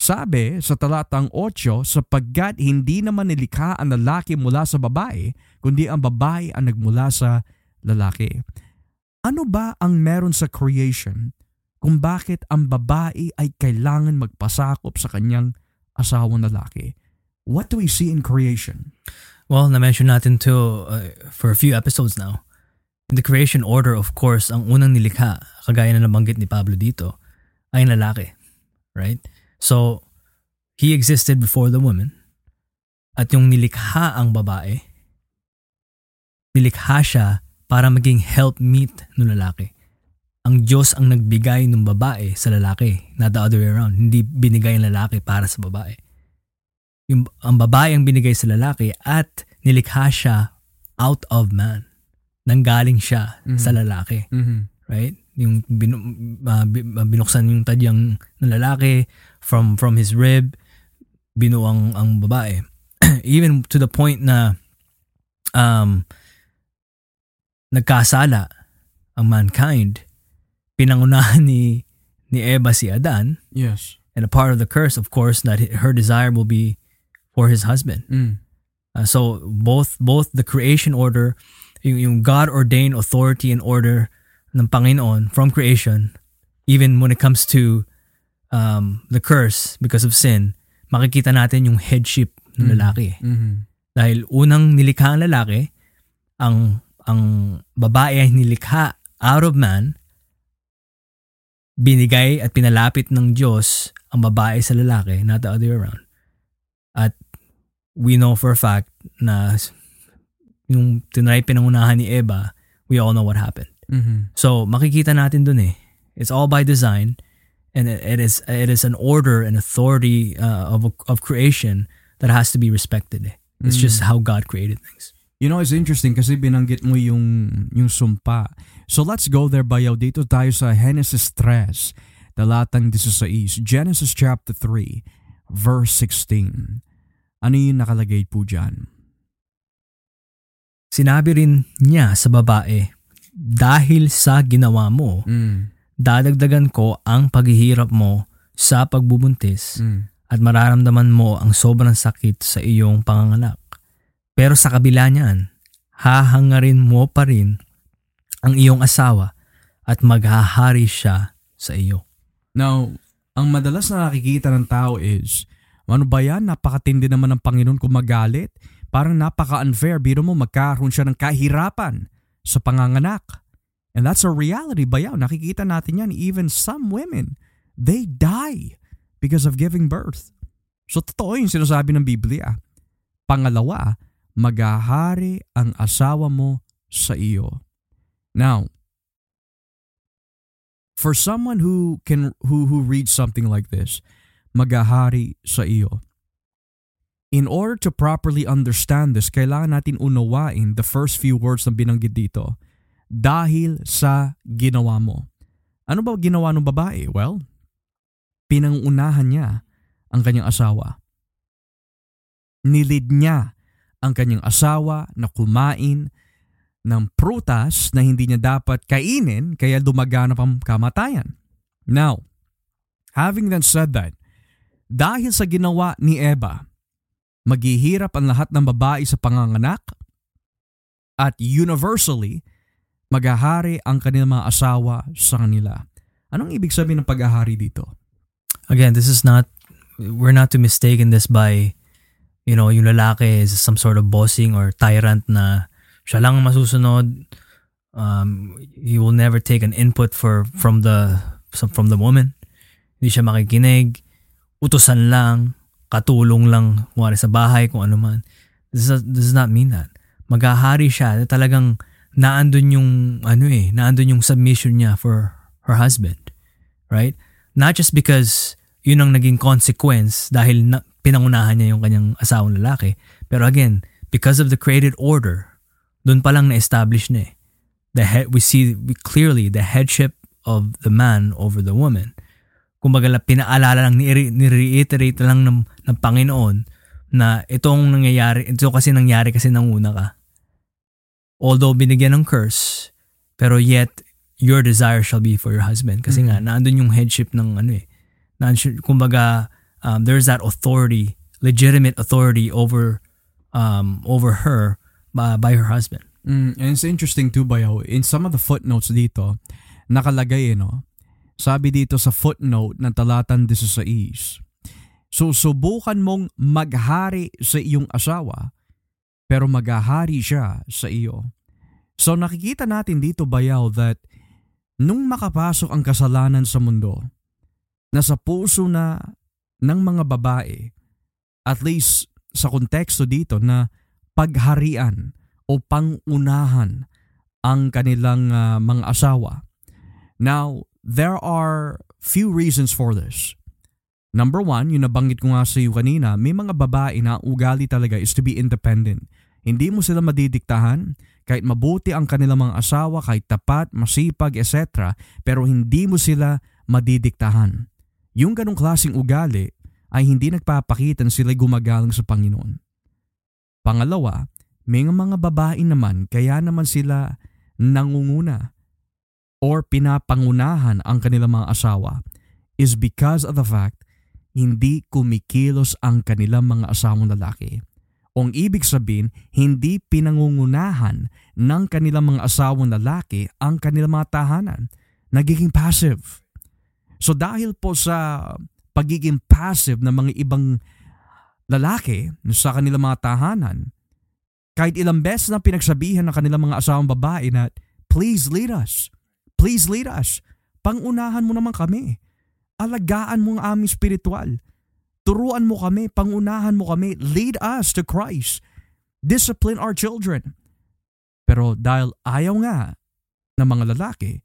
Sabi sa talatang 8, sapagkat hindi naman nilikha ang lalaki mula sa babae, kundi ang babae ang nagmula sa lalaki. Ano ba ang meron sa creation kung bakit ang babae ay kailangan magpasakop sa kanyang asawang lalaki? What do we see in creation? Well, na-mention natin to uh, for a few episodes now. In the creation order, of course, ang unang nilikha, kagaya na nabanggit ni Pablo dito, ay lalaki. Right? So, he existed before the woman. At yung nilikha ang babae, nilikha siya para maging helpmeet ng lalaki. Ang Diyos ang nagbigay ng babae sa lalaki, not the other way around. Hindi binigay ang lalaki para sa babae. Yung, ang babae ang binigay sa lalaki at nilikha siya out of man. Nanggaling siya Mhm. sa lalaki. Mm-hmm. right? Yung binu, uh, binuksan yung tadyang ng lalaki from from his rib, binuang ang babae. Even to the point na um nagkasala ang mankind, pinangunahan ni ni Eva si Adan, Yes. and a part of the curse, of course, that her desire will be for his husband. Mm. Uh, so both both the creation order, yung, yung God ordained authority and order ng Panginoon from creation, even when it comes to um, the curse because of sin, makikita natin yung headship ng Mm. lalaki. Mm-hmm. Dahil unang nilikha ang lalaki, ang ang babae ay nilikha out of man, binigay at pinalapit ng Diyos ang babae sa lalaki, not the other way around. At we know for a fact na yung tinry pinangunahan ni Eva, we all know what happened. Mm-hmm. So makikita natin dun eh. It's all by design and it, it is it is an order and authority uh, of of creation that has to be respected. Eh. It's just how God created things. You know, it's interesting kasi binanggit mo yung, yung sumpa. So let's go there bayaw. Dito tayo sa Genesis 3, talatang 16. Genesis chapter 3, verse 16. Ano yung nakalagay po dyan? Sinabi rin niya sa babae, dahil sa ginawa mo, Mm. dadagdagan ko ang paghihirap mo sa pagbubuntis Mm. at mararamdaman mo ang sobrang sakit sa iyong panganganak. Pero sa kabila niyan, hahangarin mo pa rin ang iyong asawa at maghahari siya sa iyo. Now, ang madalas na nakikita ng tao is, ano ba yan? Napakatindi naman ng Panginoon kung magalit. Parang napaka-unfair. Biro mo magkaroon siya ng kahirapan sa panganganak. And that's a reality bayaw. Nakikita natin yan. Even some women, they die because of giving birth. So totoo yung sinasabi ng Biblia. Pangalawa, maghahari ang asawa mo sa iyo. Now, for someone who can who who reads something like this, magahari sa iyo. In order to properly understand this, kailangan natin unawain the first few words na binanggit dito. Dahil sa ginawa mo. Ano ba ginawa ng babae? Well, pinangunahan niya ang kanyang asawa. Nilid niya ang kanyang asawa na kumain ng prutas na hindi niya dapat kainin kaya dumaganap ang kamatayan. Now, having then said that, dahil sa ginawa ni Eva, maghihirap ang lahat ng babae sa panganganak at universally, maghahari ang kanilang mga asawa sa kanila. Anong ibig sabihin ng paghahari dito? Again, this is not we're not to mistaken this by you know, yung lalaki is some sort of bossing or tyrant na siya lang masusunod. Um, he will never take an input for from the from the woman. Hindi siya makikinig. Utusan lang, katulong lang, kumari sa bahay, kung ano man. This does, not mean that. Maghahari siya. Talagang naandun yung, ano eh, naandun yung submission niya for her husband. Right? Not just because yun ang naging consequence dahil na, pinangunahan niya yung kanyang asawang lalaki. Pero again, because of the created order, doon pa lang na-establish na eh. The head, we see clearly the headship of the man over the woman. Kumbaga pinaalala lang, ni-reiterate lang ng, ng Panginoon na itong nangyayari, ito kasi nangyari kasi nanguna ka. Although binigyan ng curse, pero yet your desire shall be for your husband. Kasi mm-hmm. nga, naandun yung headship ng ano eh. Naandun, kumbaga, um, there's that authority, legitimate authority over um, over her by, by her husband. Mm, and it's interesting too, Bayaw, in some of the footnotes dito, nakalagay, eh, no? Sabi dito sa footnote ng talatan 16, susubukan mong maghari sa iyong asawa, pero maghahari siya sa iyo. So nakikita natin dito, Bayaw, that nung makapasok ang kasalanan sa mundo, nasa puso na ng mga babae, at least sa konteksto dito na pagharian o pangunahan ang kanilang uh, mga asawa. Now, there are few reasons for this. Number one, yung nabanggit ko nga sa iyo kanina, may mga babae na ugali talaga is to be independent. Hindi mo sila madidiktahan, kahit mabuti ang kanilang mga asawa, kahit tapat, masipag, etc. Pero hindi mo sila madidiktahan. Yung ganong klaseng ugali ay hindi nagpapakita na sila'y gumagalang sa Panginoon. Pangalawa, may mga babae naman kaya naman sila nangunguna or pinapangunahan ang kanilang mga asawa is because of the fact hindi kumikilos ang kanilang mga asawang lalaki. O ang ibig sabihin, hindi pinangungunahan ng kanilang mga asawang lalaki ang kanilang mga tahanan. Nagiging passive. So dahil po sa pagiging passive ng mga ibang lalaki sa kanilang mga tahanan, kahit ilang beses na pinagsabihan ng kanilang mga asawang babae na, please lead us, please lead us, pangunahan mo naman kami, alagaan mo ang aming spiritual, turuan mo kami, pangunahan mo kami, lead us to Christ, discipline our children. Pero dahil ayaw nga ng mga lalaki,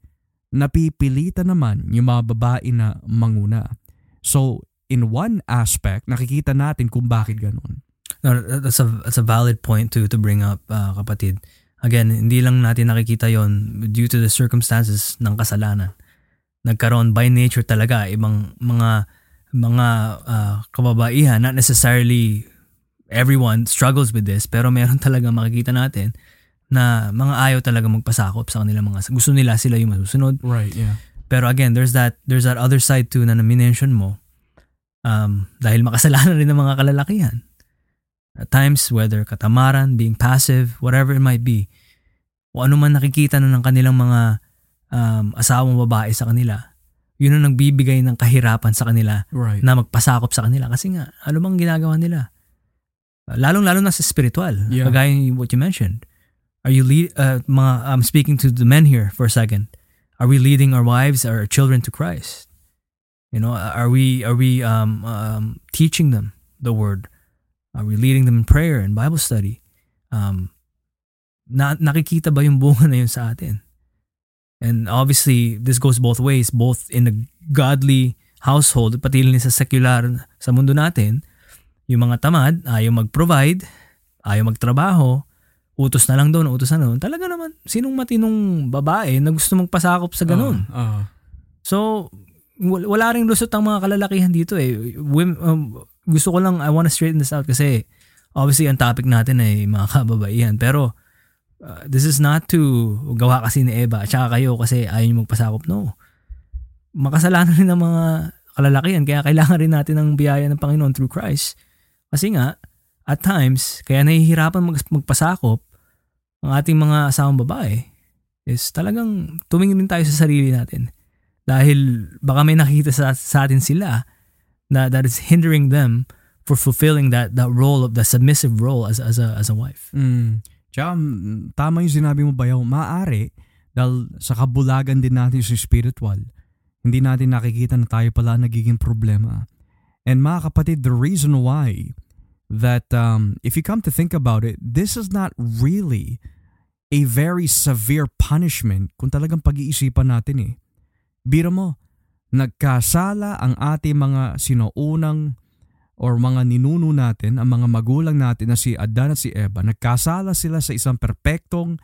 napipilitan naman yung mga babae na manguna. So, in one aspect, nakikita natin kung bakit ganun. No, that's a that's a valid point to to bring up, uh, kapatid. Again, hindi lang natin nakikita yon due to the circumstances ng kasalanan. Nagkaroon by nature talaga ibang mga mga uh, kababaihan, not necessarily everyone struggles with this, pero meron talaga makikita natin na mga ayaw talaga magpasakop sa kanilang mga gusto nila sila yung masusunod. Right, yeah. Pero again, there's that there's that other side too na na-mention mo. Um, dahil makasalanan rin ng mga kalalakihan. At times, whether katamaran, being passive, whatever it might be, o ano man nakikita na ng kanilang mga um, asawang babae sa kanila, yun ang nagbibigay ng kahirapan sa kanila right. na magpasakop sa kanila. Kasi nga, ano bang ginagawa nila? Lalong-lalo na sa spiritual. Yeah. Kagaya what you mentioned Are you lead uh, mga I'm speaking to the men here for a second. Are we leading our wives, our children to Christ? You know, are we are we um, um, teaching them the word? Are we leading them in prayer and Bible study? Um, na, nakikita ba yung bunga na yun sa atin? And obviously, this goes both ways, both in a godly household, pati rin sa secular sa mundo natin. Yung mga tamad, ayaw mag-provide, ayaw magtrabaho, utos na lang doon, utos na doon. Talaga naman, sinong matinong babae na gusto magpasakop sa ganun? Uh, uh. So, wala ring lusot ang mga kalalakihan dito eh. Women, um, gusto ko lang, I want to straighten this out kasi obviously ang topic natin ay mga kababaihan. Pero uh, this is not to gawa kasi ni Eva at saka kayo kasi ayaw nyo magpasakop. No. Makasalanan rin ng mga kalalakihan kaya kailangan rin natin ng biyaya ng Panginoon through Christ. Kasi nga, at times, kaya nahihirapan mag- magpasakop ang ating mga asawang babae is talagang tumingin din tayo sa sarili natin. Dahil baka may nakikita sa, sa atin sila na that is hindering them for fulfilling that that role of the submissive role as as a as a wife. Mm. Tsaka, mm, tama yung sinabi mo bayaw, maaari dahil sa kabulagan din natin sa spiritual, hindi natin nakikita na tayo pala nagiging problema. And mga kapatid, the reason why that um, if you come to think about it, this is not really a very severe punishment kung talagang pag-iisipan natin eh. Biro mo, nagkasala ang ating mga sinuunang or mga ninuno natin, ang mga magulang natin na si Adan at si Eva, nagkasala sila sa isang perpektong,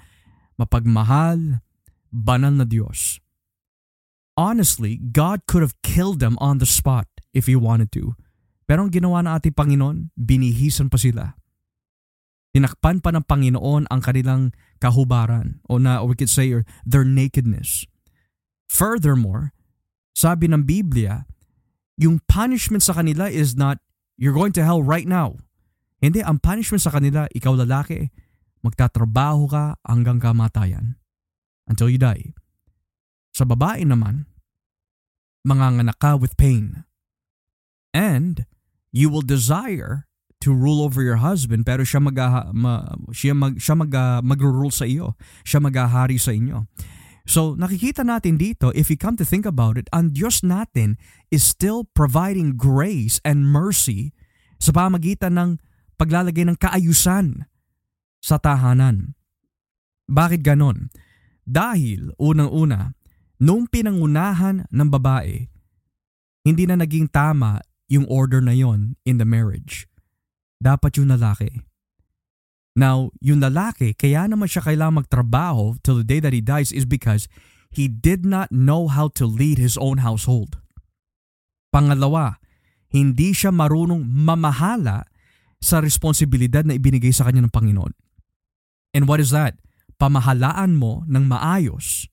mapagmahal, banal na Diyos. Honestly, God could have killed them on the spot if He wanted to. Pero ang ginawa ng ating Panginoon, binihisan pa sila. Tinakpan pa ng Panginoon ang kanilang kahubaran o na or we could say their nakedness. Furthermore, sabi ng Biblia, yung punishment sa kanila is not You're going to hell right now. Hindi, ang punishment sa kanila, ikaw lalaki, magtatrabaho ka hanggang kamatayan. Until you die. Sa babae naman, manganganak ka with pain. And you will desire to rule over your husband pero siya mag ma, siya mag siya mag uh, magro-rule sa iyo. Siya maghahari sa inyo. So nakikita natin dito, if you come to think about it, ang Diyos natin is still providing grace and mercy sa pamagitan ng paglalagay ng kaayusan sa tahanan. Bakit ganon? Dahil unang-una, nung pinangunahan ng babae, hindi na naging tama yung order na yon in the marriage. Dapat yung lalaki. Now, yung lalaki, kaya naman siya kailangang magtrabaho till the day that he dies is because he did not know how to lead his own household. Pangalawa, hindi siya marunong mamahala sa responsibilidad na ibinigay sa kanya ng Panginoon. And what is that? Pamahalaan mo ng maayos.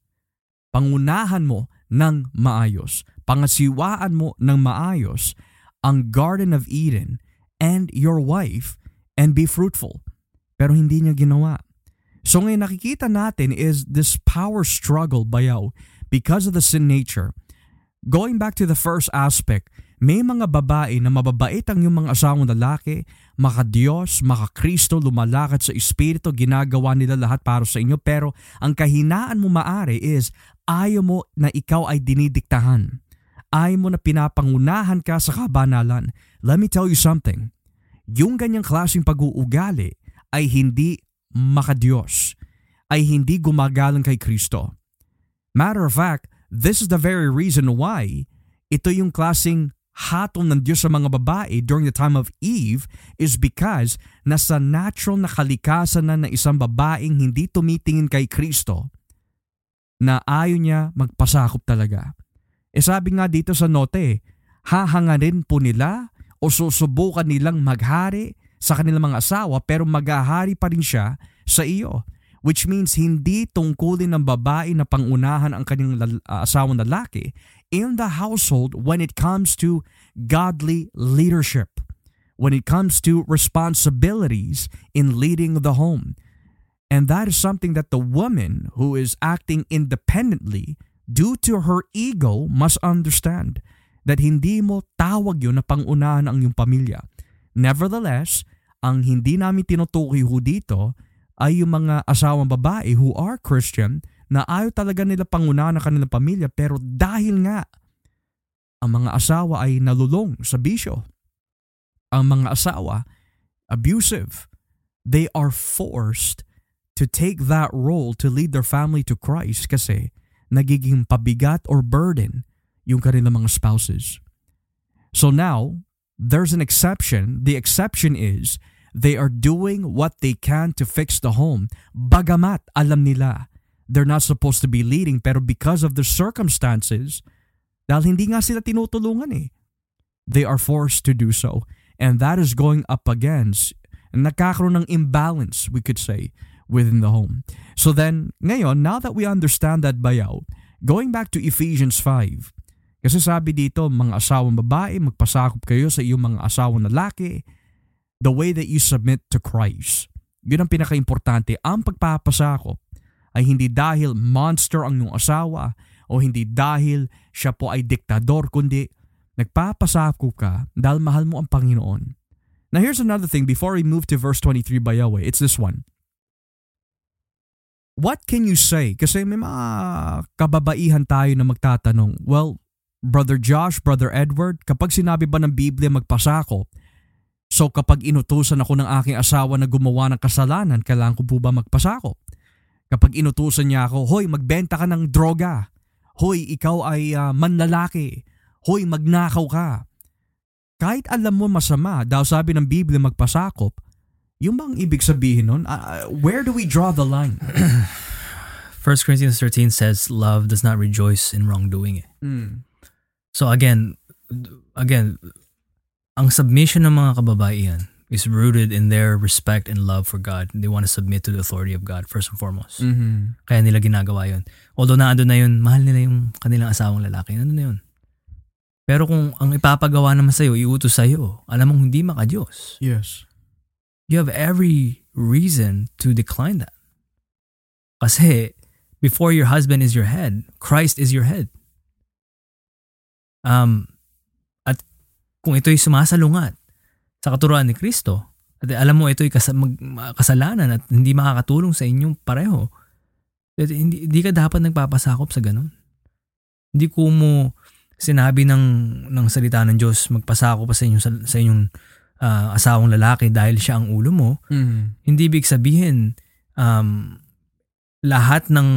Pangunahan mo ng maayos. Pangasiwaan mo ng maayos ang Garden of Eden and your wife and be fruitful pero hindi niya ginawa. So ngayon nakikita natin is this power struggle bayaw because of the sin nature. Going back to the first aspect, may mga babae na mababait ang yung mga asawang lalaki, maka-Diyos, maka-Kristo, lumalakad sa Espiritu, ginagawa nila lahat para sa inyo, pero ang kahinaan mo maari is ayaw mo na ikaw ay dinidiktahan. Ayaw mo na pinapangunahan ka sa kabanalan. Let me tell you something. Yung ganyang klaseng pag-uugali ay hindi makadiyos, ay hindi gumagalang kay Kristo. Matter of fact, this is the very reason why ito yung klaseng hatol ng Diyos sa mga babae during the time of Eve is because nasa natural na kalikasan na ng isang babaeng hindi tumitingin kay Kristo na ayaw niya magpasakop talaga. E sabi nga dito sa note, hahangarin po nila o susubukan nilang maghari sa kanilang mga asawa pero maghahari pa rin siya sa iyo. Which means hindi tungkulin ng babae na pangunahan ang kanyang lal- uh, asawang lalaki in the household when it comes to godly leadership, when it comes to responsibilities in leading the home. And that is something that the woman who is acting independently due to her ego must understand that hindi mo tawag yun na pangunahan ang iyong pamilya. Nevertheless, ang hindi namin tinutukoy ho dito ay yung mga asawang babae who are Christian na ayaw talaga nila pangunahan ng kanilang pamilya pero dahil nga ang mga asawa ay nalulong sa bisyo. Ang mga asawa abusive. They are forced to take that role to lead their family to Christ kasi nagiging pabigat or burden yung kanilang mga spouses. So now, there's an exception. The exception is They are doing what they can to fix the home. Bagamat alam nila they're not supposed to be leading pero because of the circumstances, dahil hindi nga sila tinutulungan eh, they are forced to do so. And that is going up against, nakakaroon ng imbalance, we could say, within the home. So then, ngayon, now that we understand that bayaw, going back to Ephesians 5, kasi sabi dito, mga asawang babae, magpasakop kayo sa iyong mga asawang lalaki, the way that you submit to Christ. Yun ang pinaka-importante. Ang pagpapasakop ay hindi dahil monster ang iyong asawa o hindi dahil siya po ay diktador, kundi nagpapasakop ka dahil mahal mo ang Panginoon. Now here's another thing before we move to verse 23 by Yahweh. It's this one. What can you say? Kasi may mga kababaihan tayo na magtatanong. Well, Brother Josh, Brother Edward, kapag sinabi ba ng Biblia magpasakop, so kapag inutusan ako ng aking asawa na gumawa ng kasalanan, kailangan ko po ba magpasakop? Kapag inutusan niya ako, hoy, magbenta ka ng droga. Hoy, ikaw ay uh, manlalaki. Hoy, magnakaw ka kahit alam mo masama, daw sabi ng Biblia magpasakop, yung bang ibig sabihin nun? Uh, where do we draw the line? 1 Corinthians 13 says, love does not rejoice in wrongdoing. Mm. So again, again, ang submission ng mga kababaihan is rooted in their respect and love for God. They want to submit to the authority of God first and foremost. Mm-hmm. Kaya nila ginagawa yun. Although naando na yun, mahal nila yung kanilang asawang lalaki. Ano na yun? Pero kung ang ipapagawa naman sa'yo, iutos sa'yo, alam mong hindi maka-Diyos. Yes. You have every reason to decline that. Kasi before your husband is your head, Christ is your head. Um, at kung ito'y sumasalungat sa katuruan ni Kristo, at alam mo ito'y kas- mag- kasalanan at hindi makakatulong sa inyong pareho, hindi, hindi ka dapat nagpapasakop sa ganun. Hindi ko mo sinabi ng ng salita ng Diyos magpasako pa sa inyong sa inyong uh, asawang lalaki dahil siya ang ulo mo, mm-hmm. hindi ibig sabihin um, lahat ng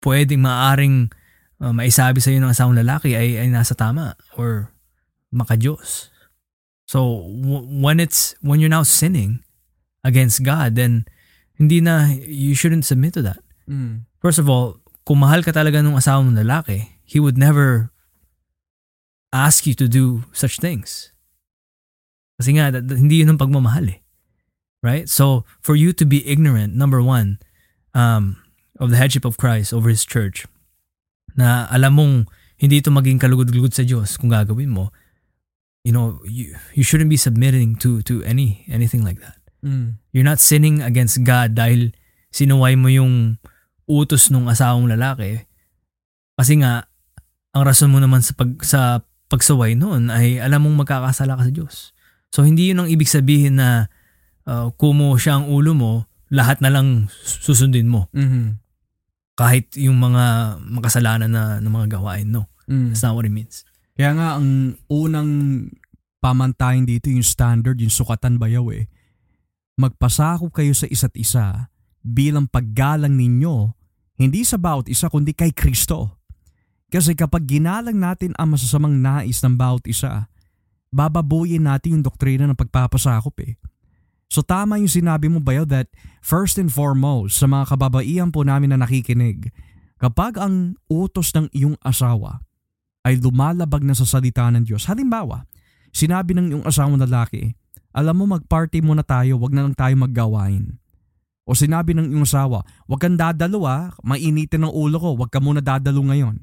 pwedeng maaring uh, maisabi sa iyo ng asawang lalaki ay, ay nasa tama or maka-Diyos. So w- when it's when you're now sinning against God, then hindi na you shouldn't submit to that. Mm. First of all, kung mahal ka talaga ng asawang lalaki, he would never ask you to do such things. Kasi nga, hindi yun ang pagmamahal eh. Right? So, for you to be ignorant, number one, um, of the headship of Christ over His church, na alam mong hindi ito maging kalugod-lugod sa Diyos kung gagawin mo, you know, you, you shouldn't be submitting to to any anything like that. Mm. You're not sinning against God dahil sinuway mo yung utos ng asawang lalaki. Kasi nga, ang rason mo naman sa pag sa pagsaway noon ay alam mong magkakasala ka sa Diyos. So hindi yun ang ibig sabihin na uh, kumo siya ang ulo mo, lahat na lang susundin mo. Mm-hmm. Kahit yung mga makasalanan na ng mga gawain, no. Mm. That's not what it means. Kaya nga ang unang pamantayan dito yung standard, yung sukatan bayaw eh. Magpasakop kayo sa isa't isa bilang paggalang ninyo, hindi sa bawat isa kundi kay Kristo. Kasi kapag ginalang natin ang masasamang nais ng bawat isa, bababuyin natin yung doktrina ng pagpapasakop eh. So tama yung sinabi mo bayo that first and foremost sa mga kababaihan po namin na nakikinig, kapag ang utos ng iyong asawa ay lumalabag na sa salita ng Diyos, halimbawa, sinabi ng iyong asawang lalaki, alam mo magparty muna tayo, wag na lang tayo maggawain. O sinabi ng iyong asawa, wag kang dadalo ah, mainitin ng ulo ko, wag ka muna dadalo ngayon.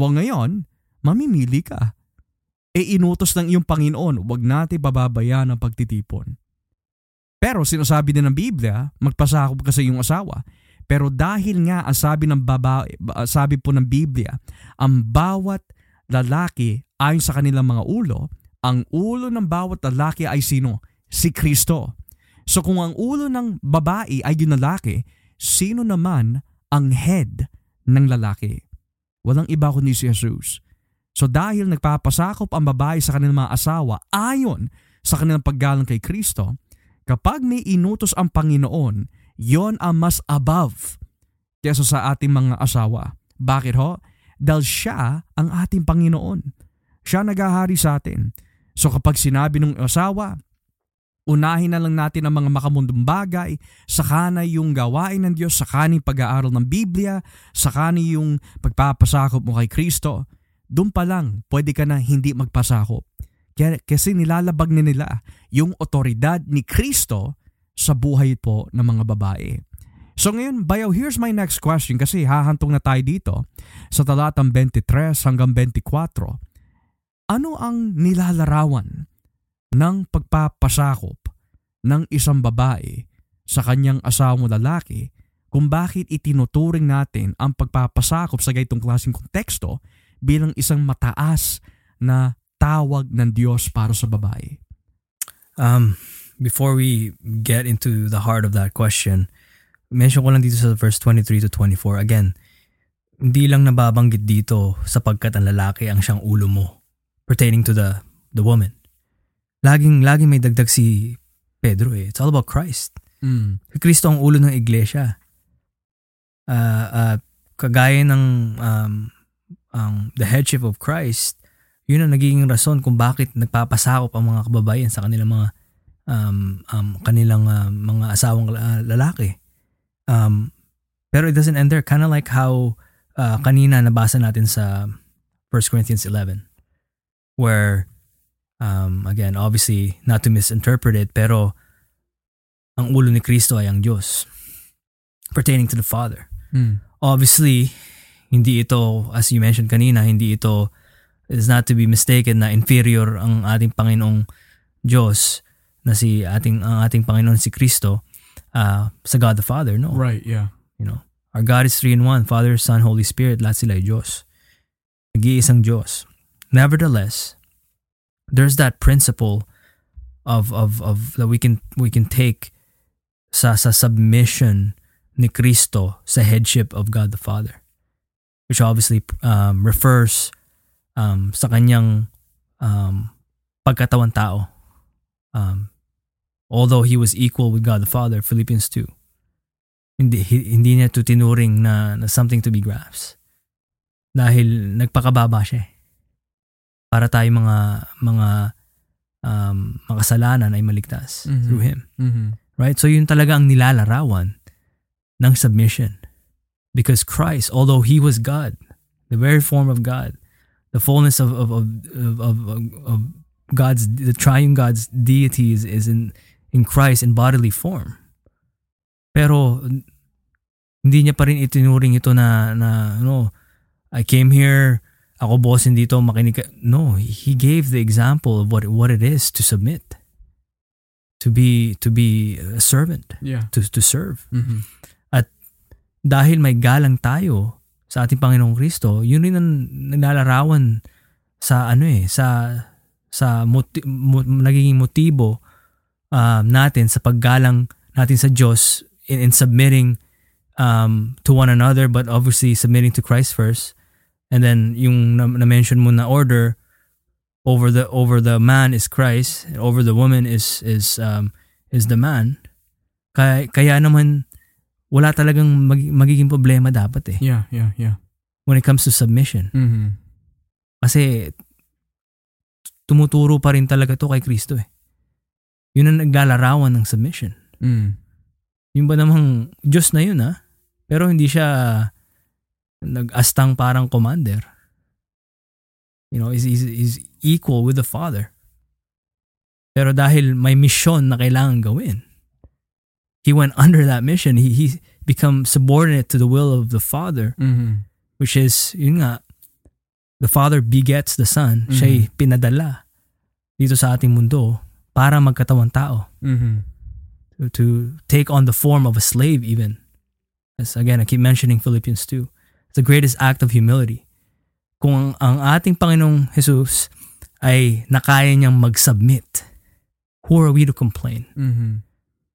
Well ngayon, mamimili ka. E inutos ng iyong Panginoon, huwag natin bababayaan ang pagtitipon. Pero sinasabi din ng Biblia, magpasakop ka sa iyong asawa. Pero dahil nga ang sabi ng babae, sabi po ng Biblia, ang bawat lalaki ayon sa kanilang mga ulo, ang ulo ng bawat lalaki ay sino? Si Kristo. So kung ang ulo ng babae ay yung lalaki, sino naman ang head ng lalaki? Walang iba kundi si Jesus. So dahil nagpapasakop ang babae sa kanilang mga asawa ayon sa kanilang paggalang kay Kristo, kapag may inutos ang Panginoon, yon ang mas above kesa sa ating mga asawa. Bakit ho? Dahil siya ang ating Panginoon. Siya nagahari sa atin. So kapag sinabi ng asawa, unahin na lang natin ang mga makamundong bagay, saka na yung gawain ng Diyos, saka na pag-aaral ng Biblia, saka na yung pagpapasakop mo kay Kristo, doon pa lang pwede ka na hindi magpasakop. Kasi nilalabag na nila yung otoridad ni Kristo sa buhay po ng mga babae. So ngayon, Bayaw, here's my next question kasi hahantong na tayo dito sa talatang 23 hanggang 24. Ano ang nilalarawan ng pagpapasakop ng isang babae sa kanyang asawang lalaki kung bakit itinuturing natin ang pagpapasakop sa gaytong klaseng konteksto bilang isang mataas na tawag ng Diyos para sa babae. Um, before we get into the heart of that question, mention ko lang dito sa verse 23 to 24. Again, hindi lang nababanggit dito sapagkat ang lalaki ang siyang ulo mo pertaining to the the woman. Laging laging may dagdag si Pedro eh. It's all about Christ. Mm. Si Kristo ang ulo ng iglesia. Uh, uh, kagaya ng um, ang the headship of Christ, yun ang nagiging rason kung bakit nagpapasakop ang mga kababayan sa kanilang mga um, um, kanilang uh, mga asawang uh, lalaki. Um, pero it doesn't end there. Kind of like how uh, kanina nabasa natin sa 1 Corinthians 11 where um, again, obviously not to misinterpret it, pero ang ulo ni Kristo ay ang Diyos pertaining to the Father. Mm. Obviously, hindi ito, as you mentioned kanina, hindi ito is not to be mistaken na inferior ang ating Panginoong Diyos na si ating ang ating Panginoon si Kristo uh, sa God the Father, no? Right, yeah. You know, our God is three in one, Father, Son, Holy Spirit, lahat sila ay Diyos. Nag-iisang Diyos. Nevertheless, there's that principle of of of that we can we can take sa sa submission ni Kristo sa headship of God the Father which obviously um, refers um, sa kanyang um, pagkatawan tao um, although he was equal with God the Father Philippians 2 hindi hindi niya to tinuring na, na something to be grasped dahil nagpakababa siya eh. para tayo mga mga um, makasalanan ay maligtas Mhm. through him Mm-hmm. Right? So yun talaga ang nilalarawan ng submission. Because Christ, although He was God, the very form of God, the fullness of of of of, of, of God's the triune God's deity is, is in in Christ in bodily form. Pero hindi niya pa rin itinuring ito na na no I came here ako boss dito makinig ka. No, he gave the example of what what it is to submit to be to be a servant Yeah. to to serve Mm-hmm. dahil may galang tayo sa ating Panginoong Kristo yun rin ang nilalarawan sa ano eh sa sa moti- mo- nagiging motibo um, natin sa paggalang natin sa Diyos in, in submitting um, to one another but obviously submitting to Christ first. And then yung na- na-mention mo na order over the over the man is Christ and over the woman is is um, is the man. Kaya, kaya naman wala talagang mag- magiging problema dapat eh Yeah, yeah, yeah. when it comes to submission Mm-hmm. kasi tumuturo pa rin talaga to kay Kristo eh yun ang naglalarawan ng submission Mm. Yung ba namang Diyos na yun ha? Pero hindi siya nag-astang parang commander. You know, is is is equal with the Father. Pero dahil may mission na kailangan gawin, he went under that mission. He, he become subordinate to the will of the Father, Mm-hmm. which is, yun nga, the Father begets the Son. Siya'y pinadala dito sa ating mundo para magkatawang tao Mm-hmm. to, to take on the form of a slave even. As again, I keep mentioning Philippians 2. It's the greatest act of humility. Kung ang, ang ating Panginoong Jesus ay nakaya niyang mag-submit, who are we to complain? Mm-hmm.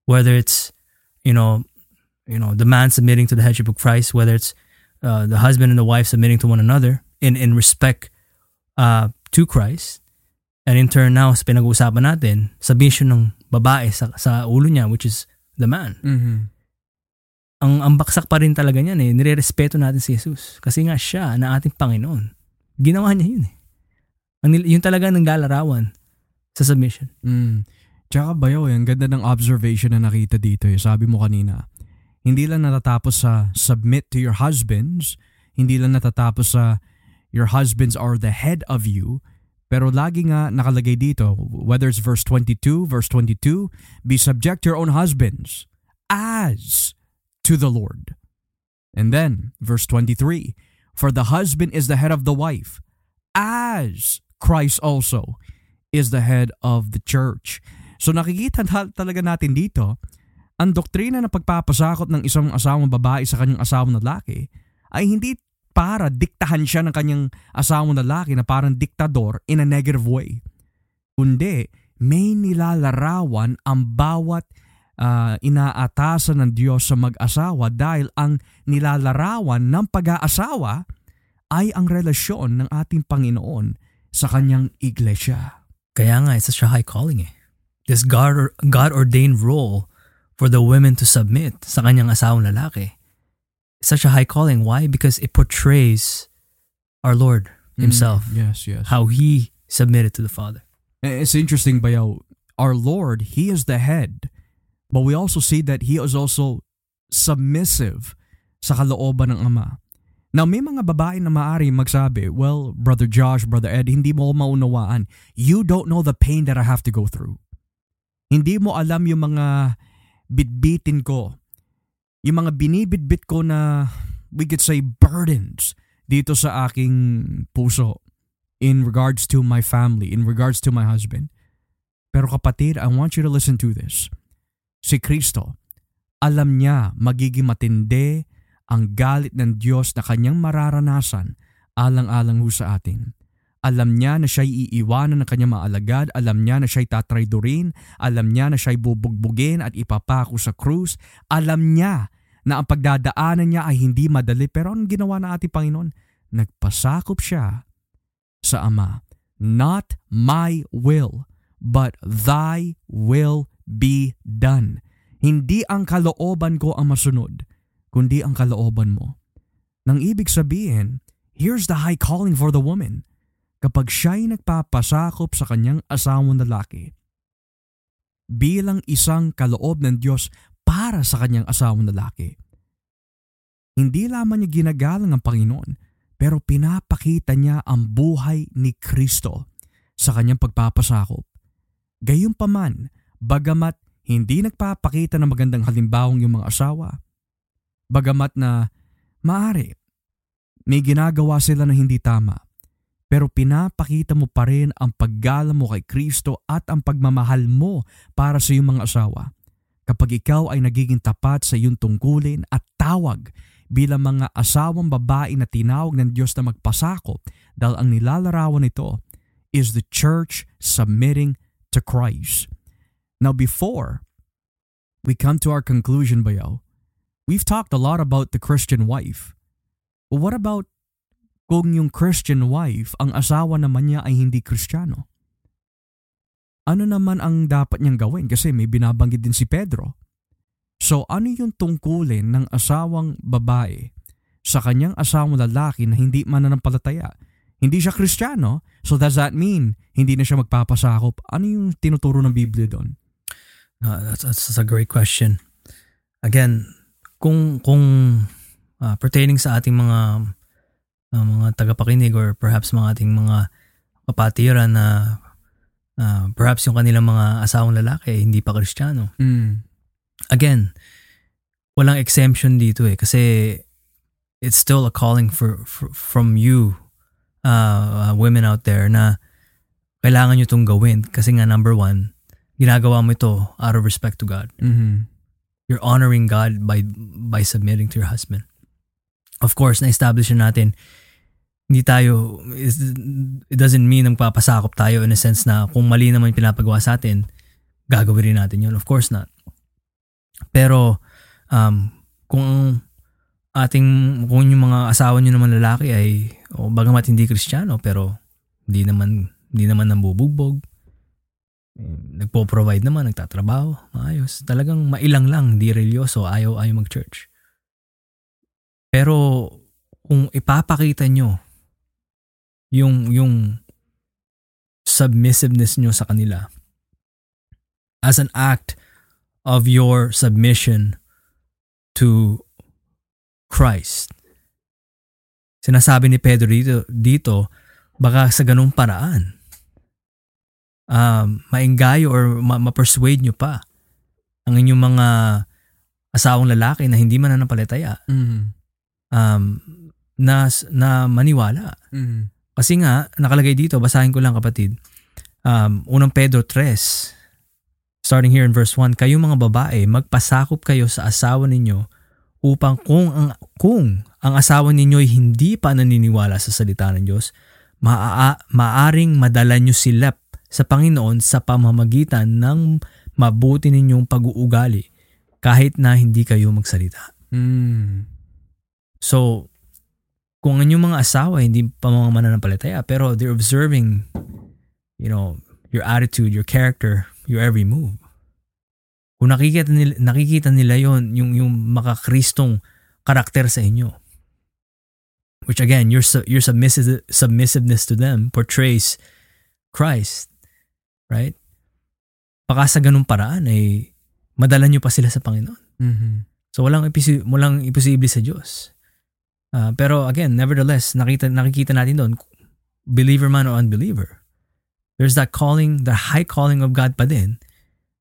Whether it's, you know, you know, the man submitting to the headship of Christ, whether it's uh, the husband and the wife submitting to one another in, in respect uh, to Christ, and in turn now, sa pinag-uusapan natin, submission ng babae sa, sa ulo niya, which is the man. Mm-hmm. Ang, ang baksak pa rin talaga niyan eh, nire-respeto natin si Jesus. Kasi nga siya na ating Panginoon. Ginawa niya yun eh. Ang, yun talaga ng lalarawan sa submission. Mm. Tsaka bayaw, eh, ang ganda ng observation na nakita dito. Eh. Sabi mo kanina, hindi lang natatapos sa submit to your husbands, hindi lang natatapos sa your husbands are the head of you, pero lagi nga nakalagay dito, whether it's verse 22, verse 22, be subject to your own husbands as to the Lord. And then, verse 23, for the husband is the head of the wife, as Christ also is the head of the church. So nakikita tal- talaga natin dito, ang doktrina na pagpapasakot ng isang asawang babae sa kanyang asawang lalaki ay hindi para diktahan siya ng kanyang asawang lalaki na parang diktador in a negative way. Kundi, may nilalarawan ang bawat uh, inaatasan ng Diyos sa mag-asawa dahil ang nilalarawan ng pag-aasawa ay ang relasyon ng ating Panginoon sa kanyang iglesia. Kaya nga, it's such a high calling eh. This God, God-ordained role for the women to submit sa kanyang asawang lalaki. It's such a high calling. Why? Because it portrays our Lord himself. Mm, yes, yes. How he submitted to the Father. It's interesting, Bayaw. Our Lord, He is the head. But we also see that He is also submissive sa kalooban ng Ama. Now, may mga babae na maari magsabi, well, Brother Josh, Brother Ed, hindi mo maunawaan. You don't know the pain that I have to go through. Hindi mo alam yung mga bitbitin ko. Yung mga binibitbit ko na, we could say, burdens dito sa aking puso in regards to my family, in regards to my husband. Pero kapatid, I want you to listen to this. Si Kristo, alam niya magiging matindi ang galit ng Diyos na kanyang mararanasan alang-alang ho sa atin. Alam niya na siya'y iiwanan ng kanyang mga alagad, alam niya na siya'y tatraydurin, alam niya na siya'y bubugbugin at ipapako sa krus, alam niya na ang pagdadaanan niya ay hindi madali pero anong ginawa ng ating Panginoon? Nagpasakop siya sa Ama, Not my will, but thy will be done. Hindi ang kalooban ko ang masunod, kundi ang kalooban mo. Nang ibig sabihin, here's the high calling for the woman. Kapag siya'y nagpapasakop sa kanyang asawang lalaki, bilang isang kaloob ng Diyos para sa kanyang asawang lalaki. Hindi lamang niya ginagalang ang Panginoon, pero pinapakita niya ang buhay ni Kristo sa kanyang pagpapasakop. Gayunpaman, bagamat hindi nagpapakita ng magandang halimbawang yung mga asawa, bagamat na maari, may ginagawa sila na hindi tama, pero pinapakita mo pa rin ang paggalang mo kay Kristo at ang pagmamahal mo para sa iyong mga asawa. Kapag ikaw ay nagiging tapat sa iyong tungkulin at tawag bilang mga asawang babae na tinawag ng Diyos na magpasakop dahil ang nilalarawan nito is the church submitting to Christ. Now before we come to our conclusion, Bayaw, we've talked a lot about the Christian wife. Well, what about kung yung Christian wife, ang asawa naman niya ay hindi Kristiyano? Ano naman ang dapat niyang gawin? Kasi may binabanggit din si Pedro So ano yung tungkulin ng asawang babae sa kanyang asawang lalaki na hindi mananampalataya? Hindi siya kristyano, so does that mean hindi na siya magpapasakop? Ano yung tinuturo ng Biblia doon? Uh, that's, that's a great question. Again, kung kung uh, pertaining sa ating mga uh, mga tagapakinig or perhaps mga ating mga kapatiran na uh, perhaps yung kanilang mga asawang lalaki hindi pa kristyano. Mm again, walang exemption dito eh kasi it's still a calling for, for from you uh, uh, women out there na kailangan nyo itong gawin kasi nga number one, ginagawa mo ito out of respect to God. Mm-hmm. You're honoring God by by submitting to your husband. Of course, na-establish na natin hindi tayo, it doesn't mean nang papasakop tayo in a sense na kung mali naman pinapagawa sa atin, gagawin rin natin yun. Of course not. Pero um, kung ating kung yung mga asawa niyo naman lalaki ay o bagamat hindi kristyano pero hindi naman hindi naman nambubugbog nagpo-provide naman, nagtatrabaho, maayos. Talagang mailang lang, di religyoso, ayaw, ayaw mag-church. Pero kung ipapakita nyo yung, yung submissiveness nyo sa kanila as an act of your submission to Christ. Sinasabi ni Pedro dito, dito baka sa ganung paraan, um, mainggayo or ma- ma-persuade nyo pa ang inyong mga asawang lalaki na hindi mananampalataya mm-hmm. um, na, na maniwala. Mm-hmm. Kasi nga, nakalagay dito, basahin ko lang kapatid, um, unang Pedro 3, Starting here in verse 1, kayong mga babae, magpasakop kayo sa asawa ninyo upang kung ang, kung ang asawa ninyo ay hindi pa naniniwala sa salita ng Diyos, maa, maaring madala nyo sila sa Panginoon sa pamamagitan ng mabuti ninyong pag-uugali kahit na hindi kayo magsalita. Mm. So, kung ang inyong mga asawa hindi pa mga mananampalataya pero they're observing you know, your attitude, your character, your every move. Kung nakikita nila, nakikita nila yon yung, yung makakristong karakter sa inyo. Which again, your, your submissive, submissiveness to them portrays Christ. Right? Baka sa ganung paraan ay madala nyo pa sila sa Panginoon. Mm-hmm. So walang, ipisi, walang imposible sa Diyos. Uh, pero again, nevertheless, nakita, nakikita natin doon, believer man or unbeliever, there's that calling, the high calling of God pa din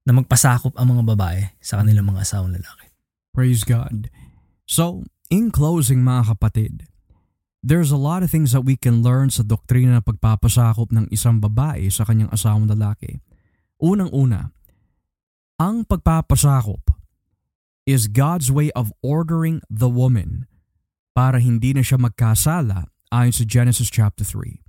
na magpasakop ang mga babae sa kanilang mga asawang lalaki. Praise God. So, in closing mga kapatid, there's a lot of things that we can learn sa doktrina na pagpapasakop ng isang babae sa kanyang asawang lalaki. Unang-una, ang pagpapasakop is God's way of ordering the woman para hindi na siya magkasala ayon sa Genesis chapter 3.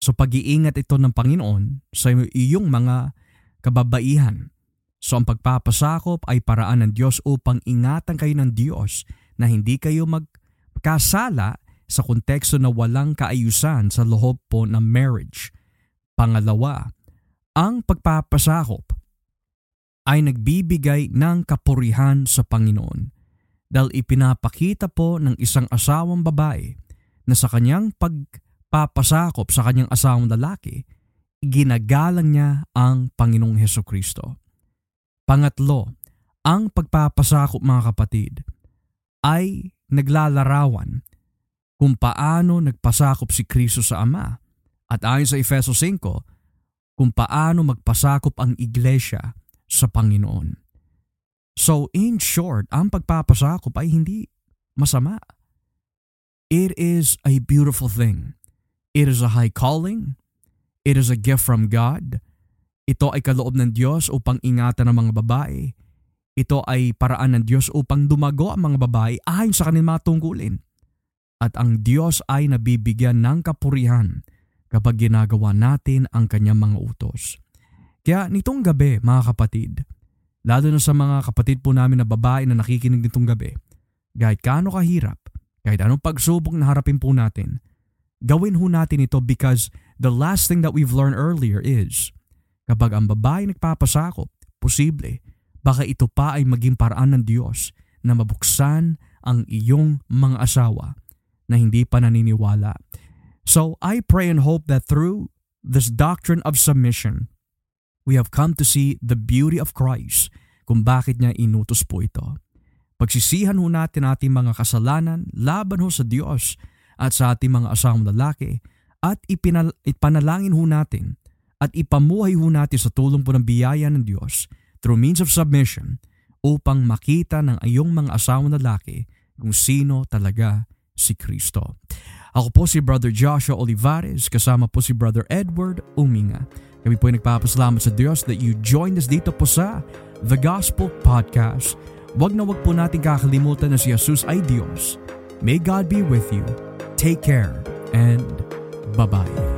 So pag-iingat ito ng Panginoon sa iyong mga kababaihan. So ang pagpapasakop ay paraan ng Diyos upang ingatan kayo ng Diyos na hindi kayo magkasala sa konteksto na walang kaayusan sa loob po ng marriage. Pangalawa, ang pagpapasakop ay nagbibigay ng kapurihan sa Panginoon dahil ipinapakita po ng isang asawang babae na sa kanyang pagpapasakop sa kanyang asawang lalaki, ginagalang niya ang Panginoong Heso Kristo. Pangatlo, ang pagpapasakop mga kapatid ay naglalarawan kung paano nagpasakop si Kristo sa Ama at ayon sa Efeso 5, kung paano magpasakop ang iglesia sa Panginoon. So in short, ang pagpapasakop ay hindi masama. It is a beautiful thing. It is a high calling. It is a gift from God. Ito ay kaloob ng Diyos upang ingatan ang mga babae. Ito ay paraan ng Diyos upang dumago ang mga babae ayon sa kanilang mga tungkulin. At ang Diyos ay nabibigyan ng kapurihan kapag ginagawa natin ang kanyang mga utos. Kaya nitong gabi, mga kapatid, lalo na sa mga kapatid po namin na babae na nakikinig nitong gabi, kahit kaano kahirap, kahit anong pagsubok na harapin po natin, gawin ho natin ito because the last thing that we've learned earlier is, kapag ang babae nagpapasakop, posible, baka ito pa ay maging paraan ng Diyos na mabuksan ang iyong mga asawa na hindi pa naniniwala. So I pray and hope that through this doctrine of submission, we have come to see the beauty of Christ kung bakit niya inutos po ito. Pagsisihan ho natin ating mga kasalanan laban ho sa Diyos at sa ating mga asawang lalaki at ipinal- ipanalangin ho natin at ipamuhay ho natin sa tulong po ng biyaya ng Diyos through means of submission upang makita ng ayong mga asawang lalaki kung sino talaga si Kristo. Ako po si Brother Joshua Olivares kasama po si Brother Edward Uminga. Kami po ay nagpapasalamat sa Diyos that you joined us dito po sa The Gospel Podcast. Huwag na wag po natin kakalimutan na si Jesus ay Diyos. May God be with you. Take care and bye-bye.